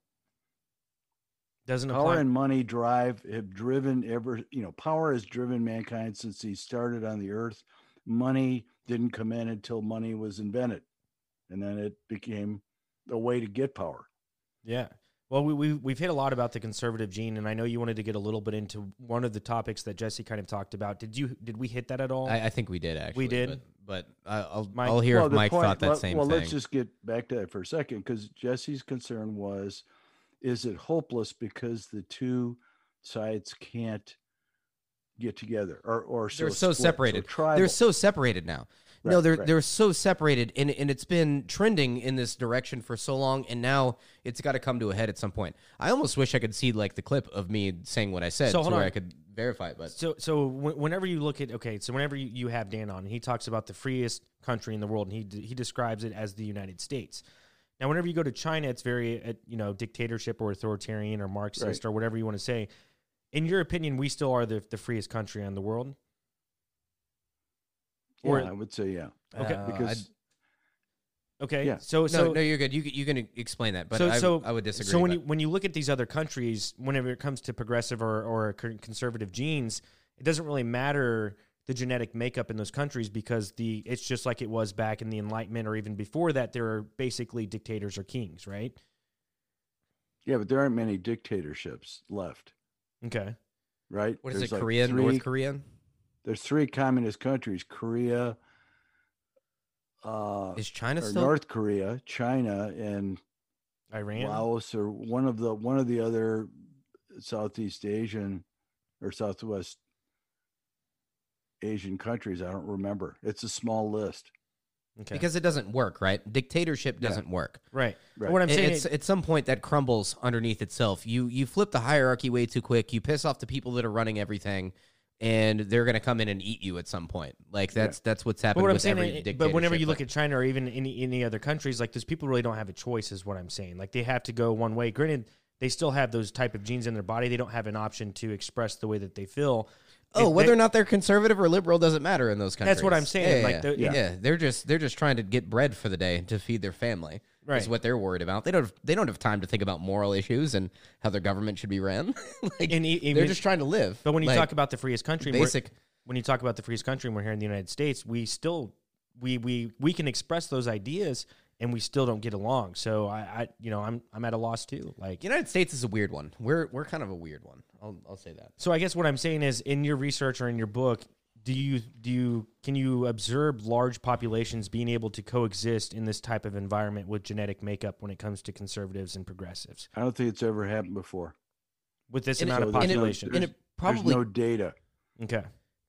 [SPEAKER 1] Doesn't
[SPEAKER 2] power
[SPEAKER 1] apply.
[SPEAKER 2] and money drive have driven ever you know power has driven mankind since he started on the earth money didn't come in until money was invented and then it became a way to get power
[SPEAKER 1] Yeah. Well, we, we, we've hit a lot about the conservative gene, and I know you wanted to get a little bit into one of the topics that Jesse kind of talked about. Did you did we hit that at all?
[SPEAKER 3] I, I think we did actually.
[SPEAKER 1] We did?
[SPEAKER 3] But, I'll
[SPEAKER 1] Mike-
[SPEAKER 3] I'll hear if Mike
[SPEAKER 2] point-
[SPEAKER 3] thought that
[SPEAKER 2] well,
[SPEAKER 3] same
[SPEAKER 2] well
[SPEAKER 3] thing.
[SPEAKER 2] Well, let's just get back to that for a second because jesse's concern was is it hopeless because the two sides can't get together or or
[SPEAKER 3] they're
[SPEAKER 2] so
[SPEAKER 3] so
[SPEAKER 2] split,
[SPEAKER 3] separated.
[SPEAKER 2] tribal.
[SPEAKER 3] they're so separated now. No, they're
[SPEAKER 2] right.
[SPEAKER 3] they're so separated, and and it's been trending in this direction for so long, and now it's got to come to a head at some point. I almost wish I could see like the clip of me saying what I said,
[SPEAKER 1] So
[SPEAKER 3] to
[SPEAKER 1] hold
[SPEAKER 3] where. I could verify it. But
[SPEAKER 1] So, so whenever you look at okay, so whenever you, you have Dan on, he talks about the freest country in the world, and he d- he describes it as the United States. Now, whenever you go to China, it's very uh, you know dictatorship or authoritarian or Marxist or whatever you want to say. In your opinion, we still are the the freest country in the world.
[SPEAKER 2] Yeah,
[SPEAKER 1] or-
[SPEAKER 2] i would say yeah
[SPEAKER 1] Okay.
[SPEAKER 3] uh,
[SPEAKER 2] because
[SPEAKER 1] Okay,
[SPEAKER 2] Yeah.
[SPEAKER 1] so
[SPEAKER 3] no,
[SPEAKER 1] so
[SPEAKER 3] no, you're good. You you can explain that, but
[SPEAKER 1] so
[SPEAKER 3] I,
[SPEAKER 1] so
[SPEAKER 3] I would disagree.
[SPEAKER 1] So when you when you look at these other countries, whenever it comes to progressive or or conservative genes, it doesn't really matter the genetic makeup in those countries because the it's just like it was back in the Enlightenment or even before that. There are basically dictators or kings, right?
[SPEAKER 2] yeah but there aren't many dictatorships left
[SPEAKER 1] Okay,
[SPEAKER 2] right
[SPEAKER 3] what is
[SPEAKER 2] There's
[SPEAKER 3] it?
[SPEAKER 2] like
[SPEAKER 3] Korea,
[SPEAKER 2] three-
[SPEAKER 3] North Korea
[SPEAKER 2] there's three communist countries korea uh
[SPEAKER 3] is China
[SPEAKER 2] or
[SPEAKER 3] still?
[SPEAKER 2] north korea china and
[SPEAKER 1] Iran.
[SPEAKER 2] laos or one of the one of the other southeast asian or southwest asian countries i don't remember it's a small list
[SPEAKER 1] Okay,
[SPEAKER 3] Because it doesn't work, right? Dictatorship doesn't work.
[SPEAKER 1] right.
[SPEAKER 2] Right.
[SPEAKER 1] What I'm saying
[SPEAKER 3] it's
[SPEAKER 1] is,
[SPEAKER 3] at some point that crumbles underneath itself. You you flip the hierarchy way too quick. You piss off the people that are running everything, and they're going to come in and eat you at some point. Like that's that's what's
[SPEAKER 1] but
[SPEAKER 3] happened
[SPEAKER 1] what I'm
[SPEAKER 3] with
[SPEAKER 1] saying,
[SPEAKER 3] every
[SPEAKER 1] is- but whenever you look
[SPEAKER 3] Like,
[SPEAKER 1] at China or even any any other countries, like those people really don't have a choice, is what I'm saying. Like they have to go one way. Granted, they still have those type of genes in their body. They don't have an option to express the way that they feel.
[SPEAKER 3] oh,
[SPEAKER 1] If
[SPEAKER 3] whether
[SPEAKER 1] they-
[SPEAKER 3] or not they're conservative or liberal doesn't matter in those countries.
[SPEAKER 1] That's what I'm saying,
[SPEAKER 3] Yeah,
[SPEAKER 1] like,
[SPEAKER 3] yeah,
[SPEAKER 1] the-
[SPEAKER 3] yeah.
[SPEAKER 2] yeah.
[SPEAKER 3] they're just they're just trying to get bread for the day to feed their family.
[SPEAKER 1] Right.
[SPEAKER 3] Is what they're worried about. They don't have, they don't have time to think about moral issues and how their government should be ran. like
[SPEAKER 1] And e-
[SPEAKER 3] they're just trying to live.
[SPEAKER 1] But when you
[SPEAKER 3] Like,
[SPEAKER 1] talk about the freest country,
[SPEAKER 3] basic
[SPEAKER 1] when you talk about the freest country, and we're here in the United States, we still we we we can express those ideas, and we still don't get along. So I, I you know, I'm I'm at a loss too. Like,
[SPEAKER 3] United States is a weird one. We're we're kind of a weird one. I'll I'll say that.
[SPEAKER 1] so I guess what I'm saying is, in your research or in your book, do you do you can you observe large populations being able to coexist in this type of environment with genetic makeup when it comes to conservatives and progressives
[SPEAKER 2] i don't think it's ever happened before
[SPEAKER 1] with this
[SPEAKER 3] And it-
[SPEAKER 1] amount of
[SPEAKER 2] so there's no-
[SPEAKER 1] population?
[SPEAKER 3] And it probably
[SPEAKER 2] there's no data
[SPEAKER 1] okay.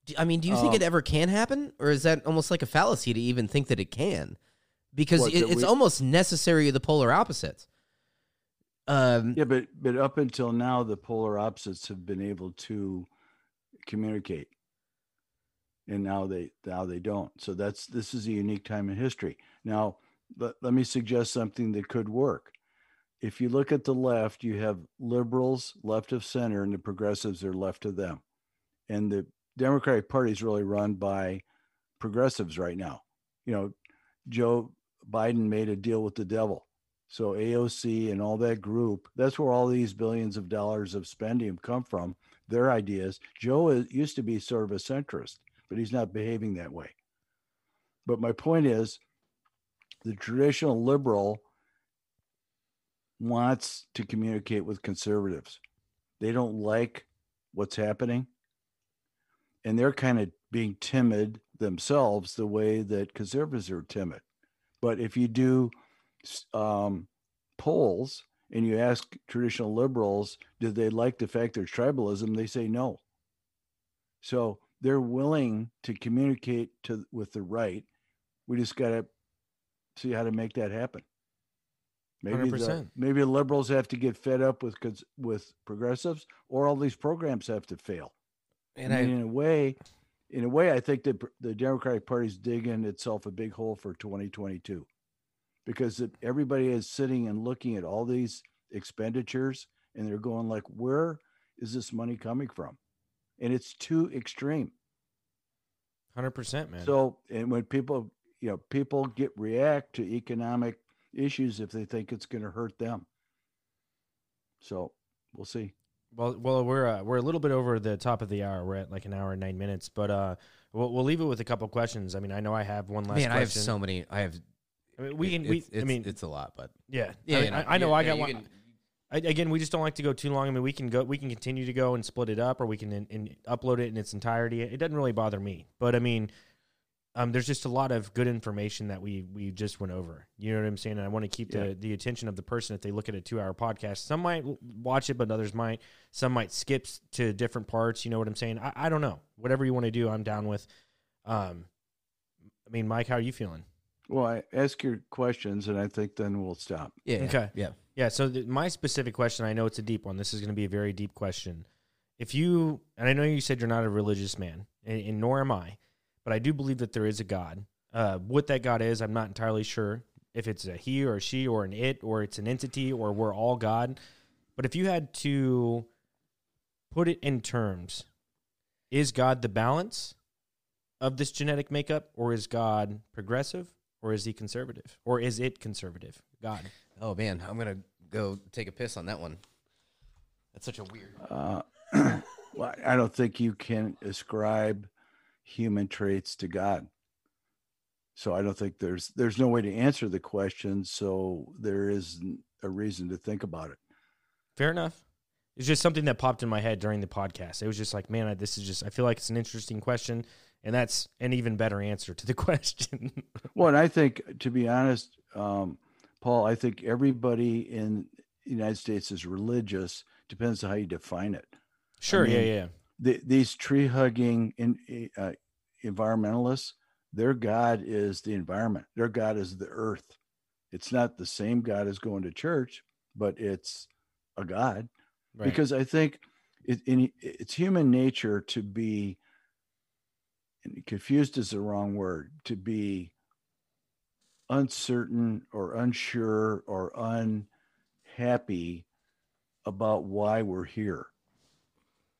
[SPEAKER 3] Do- I mean, do you think
[SPEAKER 2] Um,
[SPEAKER 3] it ever can happen, or is that almost like a fallacy to even think that it can? Because
[SPEAKER 2] What,
[SPEAKER 3] it, it's
[SPEAKER 2] we-
[SPEAKER 3] almost necessary the polar opposites. Um,
[SPEAKER 2] yeah but but up until now the polar opposites have been able to communicate and now they now they don't. So that's this is a unique time in history. Now let, let me suggest something that could work. If you look at the left you have liberals left of center and the progressives are left of them. And the democratic party is really run by progressives right now. You know joe biden made a deal with the devil. So aoc and all that group that's where all these billions of dollars of spending come from their ideas. Joe is, used to be sort of a centrist but he's not behaving that way. But my point is the traditional liberal wants to communicate with conservatives. They don't like what's happening. And they're kind of being timid themselves the way that conservatives are timid. But if you do um, polls and you ask traditional liberals, do they like the fact there's tribalism? They say no. So they're willing to communicate to with the right. We just got to see how to make that happen. Maybe the,
[SPEAKER 1] 100%.
[SPEAKER 2] maybe liberals have to get fed up with with progressives, or all these programs have to fail.
[SPEAKER 3] and
[SPEAKER 2] I mean,
[SPEAKER 3] I,
[SPEAKER 2] in a way, in a way, I think that the Democratic Party's digging itself a big hole for 2022, because it, everybody is sitting and looking at all these expenditures, and they're going like, "Where is this money coming from?" And it's too extreme.
[SPEAKER 1] Hundred percent, man.
[SPEAKER 2] So, and when people, you know, people get react to economic issues if they think it's going to hurt them. So, we'll see.
[SPEAKER 1] Well, well, we're uh, we're a little bit over the top of the hour. We're at like an hour and nine minutes, but uh, we'll, we'll leave it with a couple questions. I mean, I know I have one last.
[SPEAKER 3] Man,
[SPEAKER 1] question.
[SPEAKER 3] I have so many. I have.
[SPEAKER 1] I mean, we can.
[SPEAKER 3] it-
[SPEAKER 1] We.
[SPEAKER 3] it's-
[SPEAKER 1] I mean,
[SPEAKER 3] it's a lot, but
[SPEAKER 1] yeah.
[SPEAKER 3] yeah,
[SPEAKER 1] I,
[SPEAKER 3] you know,
[SPEAKER 1] I, I know.
[SPEAKER 3] yeah,
[SPEAKER 1] I got
[SPEAKER 3] you
[SPEAKER 1] one.
[SPEAKER 3] can-
[SPEAKER 1] I, again, we just don't like to go too long. I mean, we can go. We can continue to go and split it up, or we can in, in, upload it in its entirety. It doesn't really bother me, but I mean, um, there's just a lot of good information that we we just went over. You know what I'm saying? And I want to keep
[SPEAKER 2] Yeah.
[SPEAKER 1] the the attention of the person if they look at a two hour podcast. Some might watch it, but others might. Some might skip to different parts. You know what I'm saying? I, I don't know. Whatever you want to do, I'm down with. Um, I mean, Mike, how are you feeling?
[SPEAKER 2] Well, I ask your questions, and I think then we'll stop.
[SPEAKER 3] yeah.
[SPEAKER 1] Okay.
[SPEAKER 3] Yeah.
[SPEAKER 1] Yeah. So th- my specific question, I know it's a deep one. This is going to be a very deep question. If you, and I know you said you're not a religious man, and, and nor am I, but I do believe that there is a God. Uh, what that God is, I'm not entirely sure. If it's a he or a she or an it or it's an entity or we're all God. But if you had to put it in terms, is God the balance of this genetic makeup, or is God progressive, or is he conservative, or is it conservative? God.
[SPEAKER 3] Oh man, I'm gonna go take a piss on that one. That's such a weird.
[SPEAKER 2] Uh, well, I don't think you can ascribe human traits to God. So I don't think there's there's no way to answer the question. So there is a reason to think about it.
[SPEAKER 1] Fair enough. It's just something that popped in my head during the podcast. It was just like, man, I, this is just, I feel like it's an interesting question. And that's an even better answer to the question.
[SPEAKER 2] Well, and I think, to be honest, um, Paul, I think everybody in the United States is religious. Depends on how you define it.
[SPEAKER 1] sure.
[SPEAKER 2] mean,
[SPEAKER 1] yeah, yeah.
[SPEAKER 2] The, these tree hugging in, uh, environmentalists, their God is the environment. Their God is the earth. It's not the same God as going to church, but it's a God.
[SPEAKER 1] Right.
[SPEAKER 2] because I think it, in, it's human nature to be confused is the wrong word to be uncertain or unsure or unhappy about why we're here.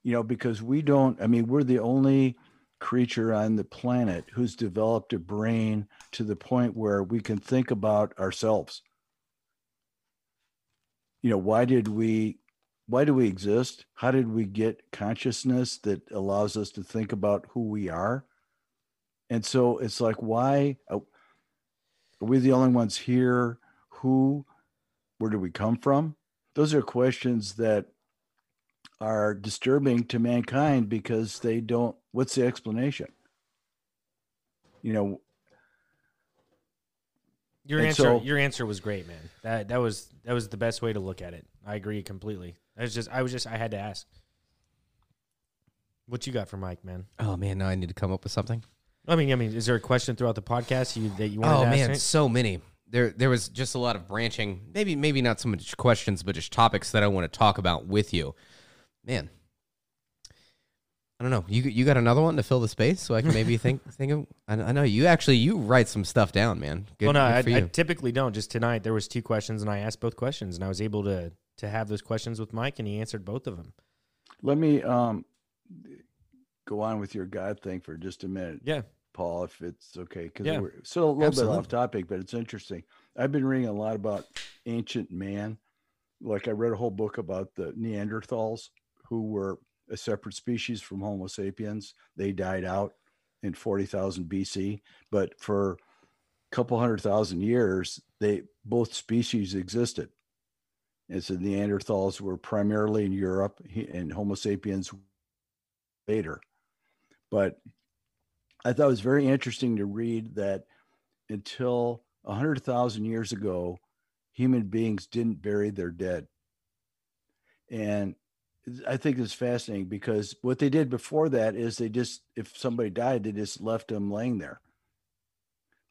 [SPEAKER 2] You know, because we don't, I mean, we're the only creature on the planet who's developed a brain to the point where we can think about ourselves. You know, why did we why do we exist? How did we get consciousness that allows us to think about who we are? And so it's like, why uh, are we the only ones here? Who, where do we come from? Those are questions that are disturbing to mankind because they don't, what's the explanation? You know,
[SPEAKER 1] Your
[SPEAKER 2] And
[SPEAKER 1] answer,
[SPEAKER 2] so-
[SPEAKER 1] your answer was great, man. That that was that was the best way to look at it. I agree completely. I was just, I was just, I had to ask. What you got for Mike, man?
[SPEAKER 3] Oh man, now I need to come up with something.
[SPEAKER 1] I mean, I mean, is there a question throughout the podcast you that you want?
[SPEAKER 3] Oh
[SPEAKER 1] to ask?
[SPEAKER 3] Oh, man,
[SPEAKER 1] Nate?
[SPEAKER 3] so many. There, there was just a lot of branching. Maybe, maybe not so much questions, but just topics that I want to talk about with you. Man, I don't know. You, you got another one to fill the space, so I can maybe think, think of. I, I know you actually you write some stuff down, man. Good,
[SPEAKER 1] well, no,
[SPEAKER 3] good
[SPEAKER 1] I,
[SPEAKER 3] for
[SPEAKER 1] I
[SPEAKER 3] you.
[SPEAKER 1] typically don't. Just tonight, there was two questions, and I asked both questions, and I was able to to have those questions with Mike, and he answered both of them.
[SPEAKER 2] let me um, go on with your God thing for just a minute.
[SPEAKER 1] Yeah,
[SPEAKER 2] Paul, if it's okay, because
[SPEAKER 1] Yeah,
[SPEAKER 2] we're still a little
[SPEAKER 3] absolutely.
[SPEAKER 2] bit off topic, but it's interesting. I've been reading a lot about ancient man. Like I read a whole book about the Neanderthals, who were a separate species from Homo sapiens. They died out in 40,000 BC, but for a couple hundred thousand years, they both species existed. And so Neanderthals were primarily in Europe, and Homo sapiens later. But I thought it was very interesting to read that until 100,000 years ago, human beings didn't bury their dead. And I think it's fascinating because what they did before that is they just, if somebody died, they just left them laying there.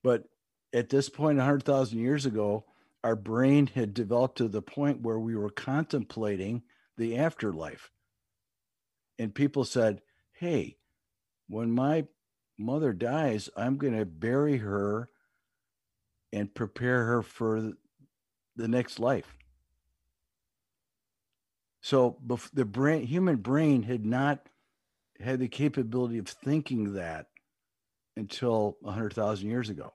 [SPEAKER 2] But at this point, 100,000 years ago, our brain had developed to the point where we were contemplating the afterlife. And people said, hey, when my mother dies, I'm going to bury her and prepare her for the next life. So the brain, human brain had not had the capability of thinking that until 100,000 years ago.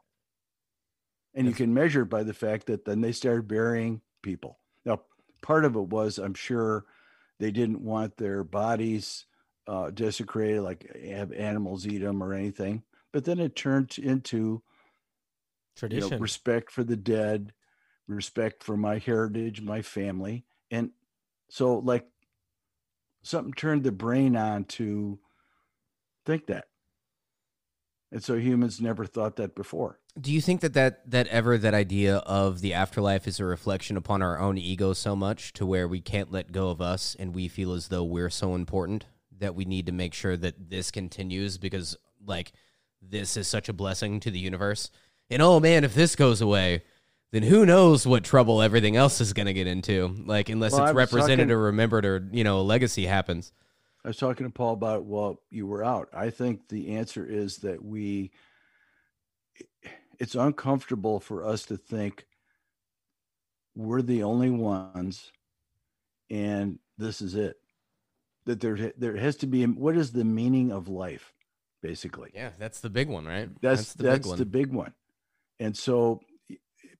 [SPEAKER 2] And you can measure it by the fact that then they started burying people. Now, part of it was, I'm sure, they didn't want their bodies uh, desecrated, like have animals eat them or anything. But then it turned into
[SPEAKER 1] tradition, you
[SPEAKER 2] know, respect for the dead, respect for my heritage, my family, and so like something turned the brain on to think that. And so humans never thought that before.
[SPEAKER 3] Do you think that, that that ever that idea of the afterlife is a reflection upon our own ego so much to where we can't let go of us and we feel as though we're so important that we need to make sure that this continues because like this is such a blessing to the universe. And oh man, if this goes away, then who knows what trouble everything else is going to get into? Like unless
[SPEAKER 2] Well,
[SPEAKER 3] it's represented
[SPEAKER 2] talking-
[SPEAKER 3] or remembered or you know a legacy happens.
[SPEAKER 2] I was talking to Paul about, well, you were out. I think the answer is that we, it's uncomfortable for us to think we're the only ones and this is it. That there, there has to be, what is the meaning of life, basically?
[SPEAKER 3] Yeah, that's the big one, right?
[SPEAKER 2] That's
[SPEAKER 3] the
[SPEAKER 2] that's,
[SPEAKER 3] big one.
[SPEAKER 2] the big one. And so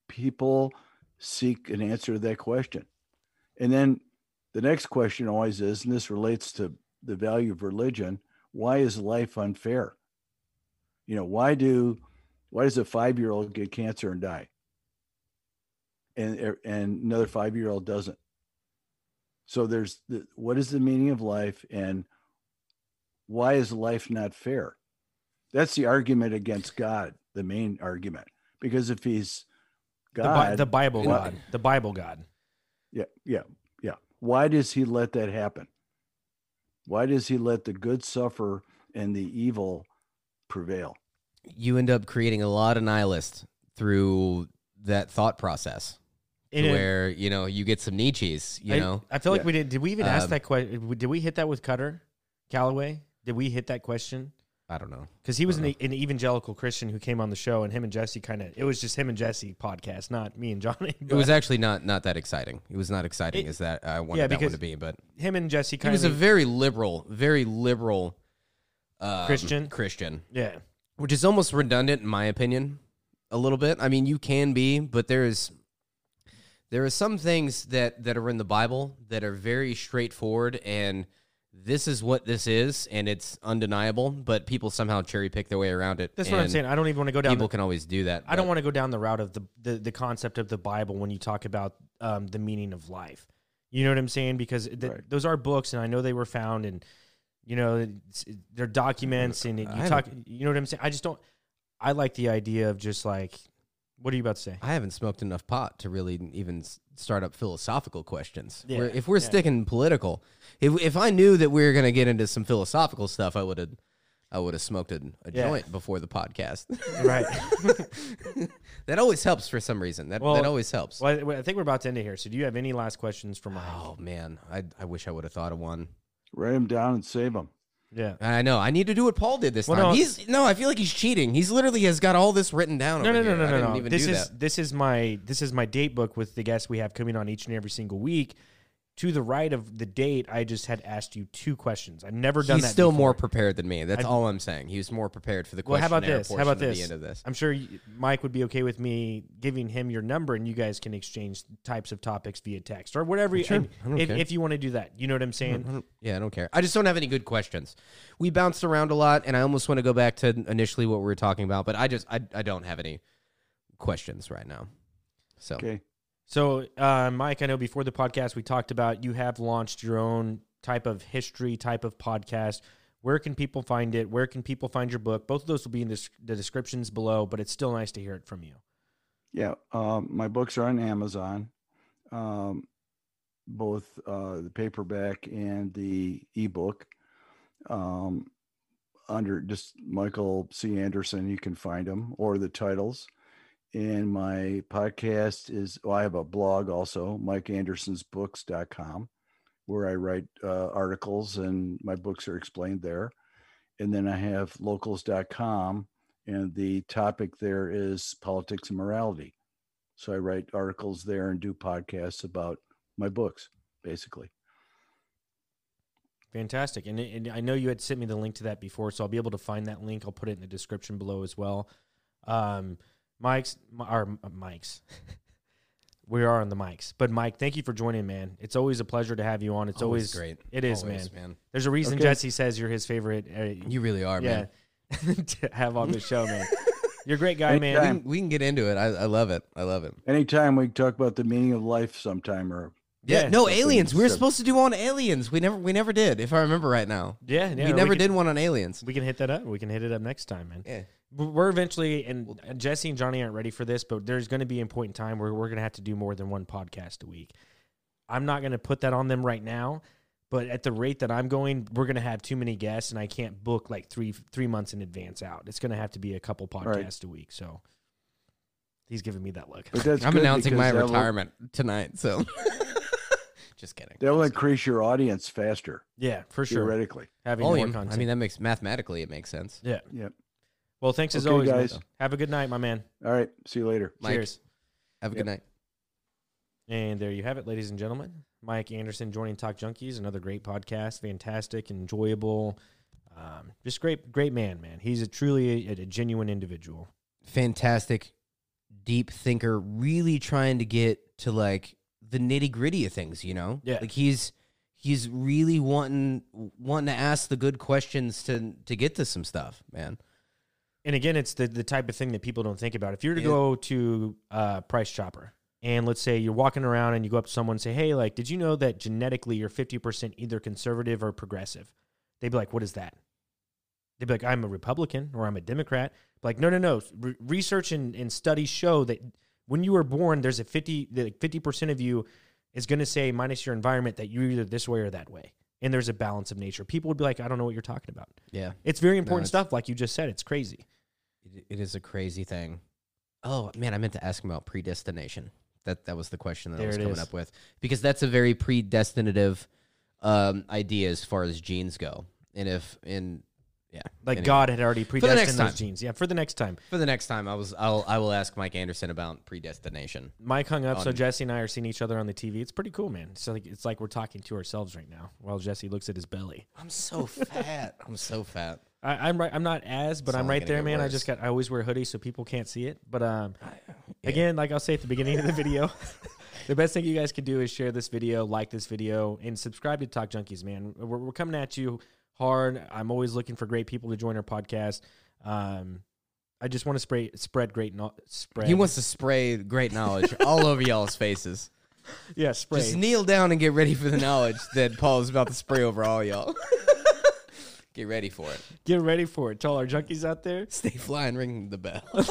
[SPEAKER 2] people seek an answer to that question. And then the next question always is, and this relates to the value of religion, why is life unfair? You know, why do why does a five year old get cancer and die? And er, and another five year old doesn't. So there's the, what is the meaning of life and why is life not fair? That's the argument against God, the main argument. Because if he's
[SPEAKER 1] the, Bi-
[SPEAKER 2] God,
[SPEAKER 1] the Bible
[SPEAKER 2] Why-
[SPEAKER 1] God. The Bible God.
[SPEAKER 2] yeah, yeah, yeah. Why does he let that happen? Why does he let the good suffer and the evil prevail?
[SPEAKER 3] you end up creating a lot of nihilists through that thought process. To
[SPEAKER 1] In a-
[SPEAKER 3] where you know you get some Nietzsche's, you
[SPEAKER 1] I,
[SPEAKER 3] know.
[SPEAKER 1] I feel like
[SPEAKER 2] Yeah.
[SPEAKER 1] we did. Did we even ask
[SPEAKER 3] Um,
[SPEAKER 1] that question? Did we hit that with Kutter Callaway? Did we hit that question?
[SPEAKER 3] I don't know.
[SPEAKER 1] Because he was an, an evangelical Christian who came on the show, and him and Jesse kind of. It was just him and Jesse podcast, not me and Johnny.
[SPEAKER 3] It was actually not not that exciting. It was not exciting
[SPEAKER 1] It-
[SPEAKER 3] as that I wanted
[SPEAKER 1] yeah,
[SPEAKER 3] that one to be, but
[SPEAKER 1] him and Jesse
[SPEAKER 3] he
[SPEAKER 1] kind
[SPEAKER 3] was a very liberal, very liberal um,
[SPEAKER 1] Christian?
[SPEAKER 3] Christian,
[SPEAKER 1] yeah,
[SPEAKER 3] which is almost redundant in my opinion, a little bit. I mean, you can be, but there's there are some things that that are in the Bible that are very straightforward and this is what this is and it's undeniable, but people somehow cherry pick their way around it.
[SPEAKER 1] that's what I'm
[SPEAKER 3] and
[SPEAKER 1] saying. I don't even want to go down.
[SPEAKER 3] People
[SPEAKER 1] The,
[SPEAKER 3] can always do that.
[SPEAKER 1] I don't
[SPEAKER 3] but-
[SPEAKER 1] want to go down the route of the, the the concept of the Bible when you talk about um, the meaning of life. You know what I'm saying? Because th-
[SPEAKER 2] Right.
[SPEAKER 1] those are books, and I know they were found, and you know it's- they're documents, and you
[SPEAKER 3] I
[SPEAKER 1] talk. You know what I'm saying? I just don't. I like the idea of just like, what are you about to say?
[SPEAKER 3] I haven't smoked enough pot to really even s- start up philosophical questions.
[SPEAKER 1] Yeah,
[SPEAKER 3] Where if we're
[SPEAKER 1] yeah.
[SPEAKER 3] sticking political, if if I knew that we were going to get into some philosophical stuff, I would have I would have smoked a, a
[SPEAKER 1] Yeah.
[SPEAKER 3] joint before the podcast.
[SPEAKER 1] right.
[SPEAKER 3] that always helps for some reason. That
[SPEAKER 1] Well,
[SPEAKER 3] that always helps.
[SPEAKER 1] Well, I I think we're about to end it here. So, do you have any last questions for Mike?
[SPEAKER 3] Oh man, I I wish I would have thought of one.
[SPEAKER 2] Write them down and save them.
[SPEAKER 1] Yeah.
[SPEAKER 3] I know. I need to do what Paul did this
[SPEAKER 1] Well,
[SPEAKER 3] time.
[SPEAKER 1] no-
[SPEAKER 3] he's no. I feel like he's cheating. He's literally has got all this written down.
[SPEAKER 1] No,
[SPEAKER 3] over
[SPEAKER 1] no, no,
[SPEAKER 3] here.
[SPEAKER 1] no,
[SPEAKER 3] I
[SPEAKER 1] no,
[SPEAKER 3] didn't
[SPEAKER 1] no.
[SPEAKER 3] even
[SPEAKER 1] This
[SPEAKER 3] do
[SPEAKER 1] is
[SPEAKER 3] that.
[SPEAKER 1] this is my this is my date book with the guests we have coming on each and every single week. To the right of the date, I just had asked you two questions. I've never done that.
[SPEAKER 3] He's
[SPEAKER 1] that.
[SPEAKER 3] still
[SPEAKER 1] before.
[SPEAKER 3] more prepared than me. That's
[SPEAKER 1] I-
[SPEAKER 3] all I'm saying. He was more prepared for the question.
[SPEAKER 1] Well, how about this? How about this?
[SPEAKER 3] the end of this.
[SPEAKER 1] I'm sure you, Mike would be okay with me giving him your number, and you guys can exchange types of topics via text or whatever.
[SPEAKER 3] Sure.
[SPEAKER 1] and
[SPEAKER 3] I don't
[SPEAKER 1] if,
[SPEAKER 3] care.
[SPEAKER 1] if you want to do that, you know what I'm
[SPEAKER 3] I
[SPEAKER 1] saying?
[SPEAKER 3] don't- yeah, I don't care. I just don't have any good questions. We bounced around a lot, and I almost want to go back to initially what we were talking about, but I just I, I don't have any questions right now. So
[SPEAKER 2] Okay.
[SPEAKER 1] So, uh, Mike, I know before the podcast we talked about you have launched your own type of history type of podcast. Where can people find it? Where can people find your book? Both of those will be in the, the descriptions below, but it's still nice to hear it from you.
[SPEAKER 2] Yeah. Um, my books are on Amazon, um, both uh, the paperback and the ebook. Um, under just Michael C. Anderson, you can find them or the titles. And my podcast is, well, I have a blog also, MikeAndersonsBooks.com, where I write uh, articles and my books are explained there. And then I have locals.com, and the topic there is politics and morality. So I write articles there and do podcasts about my books, basically.
[SPEAKER 1] Fantastic. And, and I know you had sent me the link to that before, so I'll be able to find that link. I'll put it in the description below as well. Um, Mike's, or uh, Mike's, we are on the mics. But Mike, thank you for joining, man. It's always a pleasure to have you on. It's always,
[SPEAKER 3] great.
[SPEAKER 1] It is,
[SPEAKER 3] Always,
[SPEAKER 1] man. There's a reason
[SPEAKER 2] Okay.
[SPEAKER 1] Jesse says you're his favorite. Uh,
[SPEAKER 3] You really are,
[SPEAKER 1] yeah,
[SPEAKER 3] man.
[SPEAKER 1] to have on the show, man. You're a great guy,
[SPEAKER 3] We
[SPEAKER 1] man.
[SPEAKER 2] Anytime.
[SPEAKER 3] can, we can get into it. I, I love it. I love it.
[SPEAKER 2] Anytime we talk about the meaning of life sometime or
[SPEAKER 3] Yeah,
[SPEAKER 1] Yeah,
[SPEAKER 3] no aliens. We were
[SPEAKER 2] sim-
[SPEAKER 3] supposed to do one on aliens. We never, we never did. If I remember right now,
[SPEAKER 1] Yeah, yeah.
[SPEAKER 3] we never
[SPEAKER 1] can,
[SPEAKER 3] did one on aliens.
[SPEAKER 1] We can hit that up. We can hit it up next time, man.
[SPEAKER 3] Yeah,
[SPEAKER 1] We're eventually, and Jesse and Johnny aren't ready for this, but there's going to be a point in time where we're going to have to do more than one podcast a week. I'm not going to put that on them right now, but at the rate that I'm going, we're going to have too many guests, and I can't book like three three months in advance out. It's going to have to be a couple podcasts a week. So he's giving me that look.
[SPEAKER 3] I'm announcing my
[SPEAKER 2] because that will-
[SPEAKER 3] retirement tonight. So, just kidding.
[SPEAKER 2] That will increase your audience faster,
[SPEAKER 1] Yeah, for sure.
[SPEAKER 2] theoretically.
[SPEAKER 1] Having
[SPEAKER 3] Volume.
[SPEAKER 1] more content.
[SPEAKER 3] I mean, that makes mathematically it makes sense.
[SPEAKER 1] yeah.
[SPEAKER 2] Yep.
[SPEAKER 1] Well, thanks as
[SPEAKER 2] Okay,
[SPEAKER 1] always,
[SPEAKER 2] guys.
[SPEAKER 1] man. Have a good night, my man.
[SPEAKER 2] All right. See you later.
[SPEAKER 3] Mike,
[SPEAKER 1] Cheers.
[SPEAKER 3] have a
[SPEAKER 2] Yep.
[SPEAKER 3] good night.
[SPEAKER 1] And there you have it, ladies and gentlemen. Mike Anderson joining Talk Junkies, another great podcast, fantastic, enjoyable, um, just great, great man, man. He's a truly a, a genuine individual.
[SPEAKER 3] Fantastic, deep thinker. Really trying to get to like the nitty gritty of things. You know,
[SPEAKER 1] Yeah.
[SPEAKER 3] Like he's he's really wanting wanting to ask the good questions to to get to some stuff, man.
[SPEAKER 1] And again, it's the the type of thing that people don't think about. If you're to
[SPEAKER 3] Yeah.
[SPEAKER 1] go to uh, Price Chopper, and let's say you're walking around and you go up to someone and say, "Hey, like, did you know that genetically you're 50% either conservative or progressive?" They'd be like, "What is that?" They'd be like, "I'm a Republican or I'm a Democrat." Like, no, no, no. Re- research and, and studies show that when you were born, there's a 50 like 50% of you is going to say minus your environment that you're either this way or that way. And there's a balance of nature. People would be like, "I don't know what you're talking about."
[SPEAKER 3] Yeah,
[SPEAKER 1] It's very important
[SPEAKER 3] it's-
[SPEAKER 1] stuff like you just said. It's crazy.
[SPEAKER 3] It, is a crazy thing. Oh man, I meant to ask him about predestination. That that was the question that
[SPEAKER 1] There
[SPEAKER 3] I was coming
[SPEAKER 1] is.
[SPEAKER 3] up with because that's a very predestinative um, idea as far as genes go. And if in yeah,
[SPEAKER 1] Like
[SPEAKER 3] anyway.
[SPEAKER 1] God had already predestined those genes. Yeah, for the next time.
[SPEAKER 3] For the next time, I was I'll I will ask Mike Anderson about predestination.
[SPEAKER 1] Mike hung up, so Jesse and I are seeing each other on the TV. It's pretty cool, man. It's like it's like we're talking to ourselves right now while Jesse looks at his belly.
[SPEAKER 3] I'm so fat. I'm so fat.
[SPEAKER 1] I, I'm right. I'm not as, but
[SPEAKER 3] It's
[SPEAKER 1] I'm right there, man. I just got. I always wear a hoodie so people can't see it. But um,
[SPEAKER 3] Yeah.
[SPEAKER 1] again, like I'll say at the beginning of the video, the best thing you guys can do is share this video, like this video, and subscribe to Talk Junkies, man. We're, we're coming at you hard. I'm always looking for great people to join our podcast. Um, I just want to spray, spread great no- spread.
[SPEAKER 3] He wants to spray great knowledge all over y'all's faces.
[SPEAKER 1] yeah, spray.
[SPEAKER 3] Just kneel down and get ready for the knowledge that Paul is about to spray over all y'all. Get ready for it.
[SPEAKER 1] Get ready for it. To all our junkies out there.
[SPEAKER 3] Stay fly and ring the bell.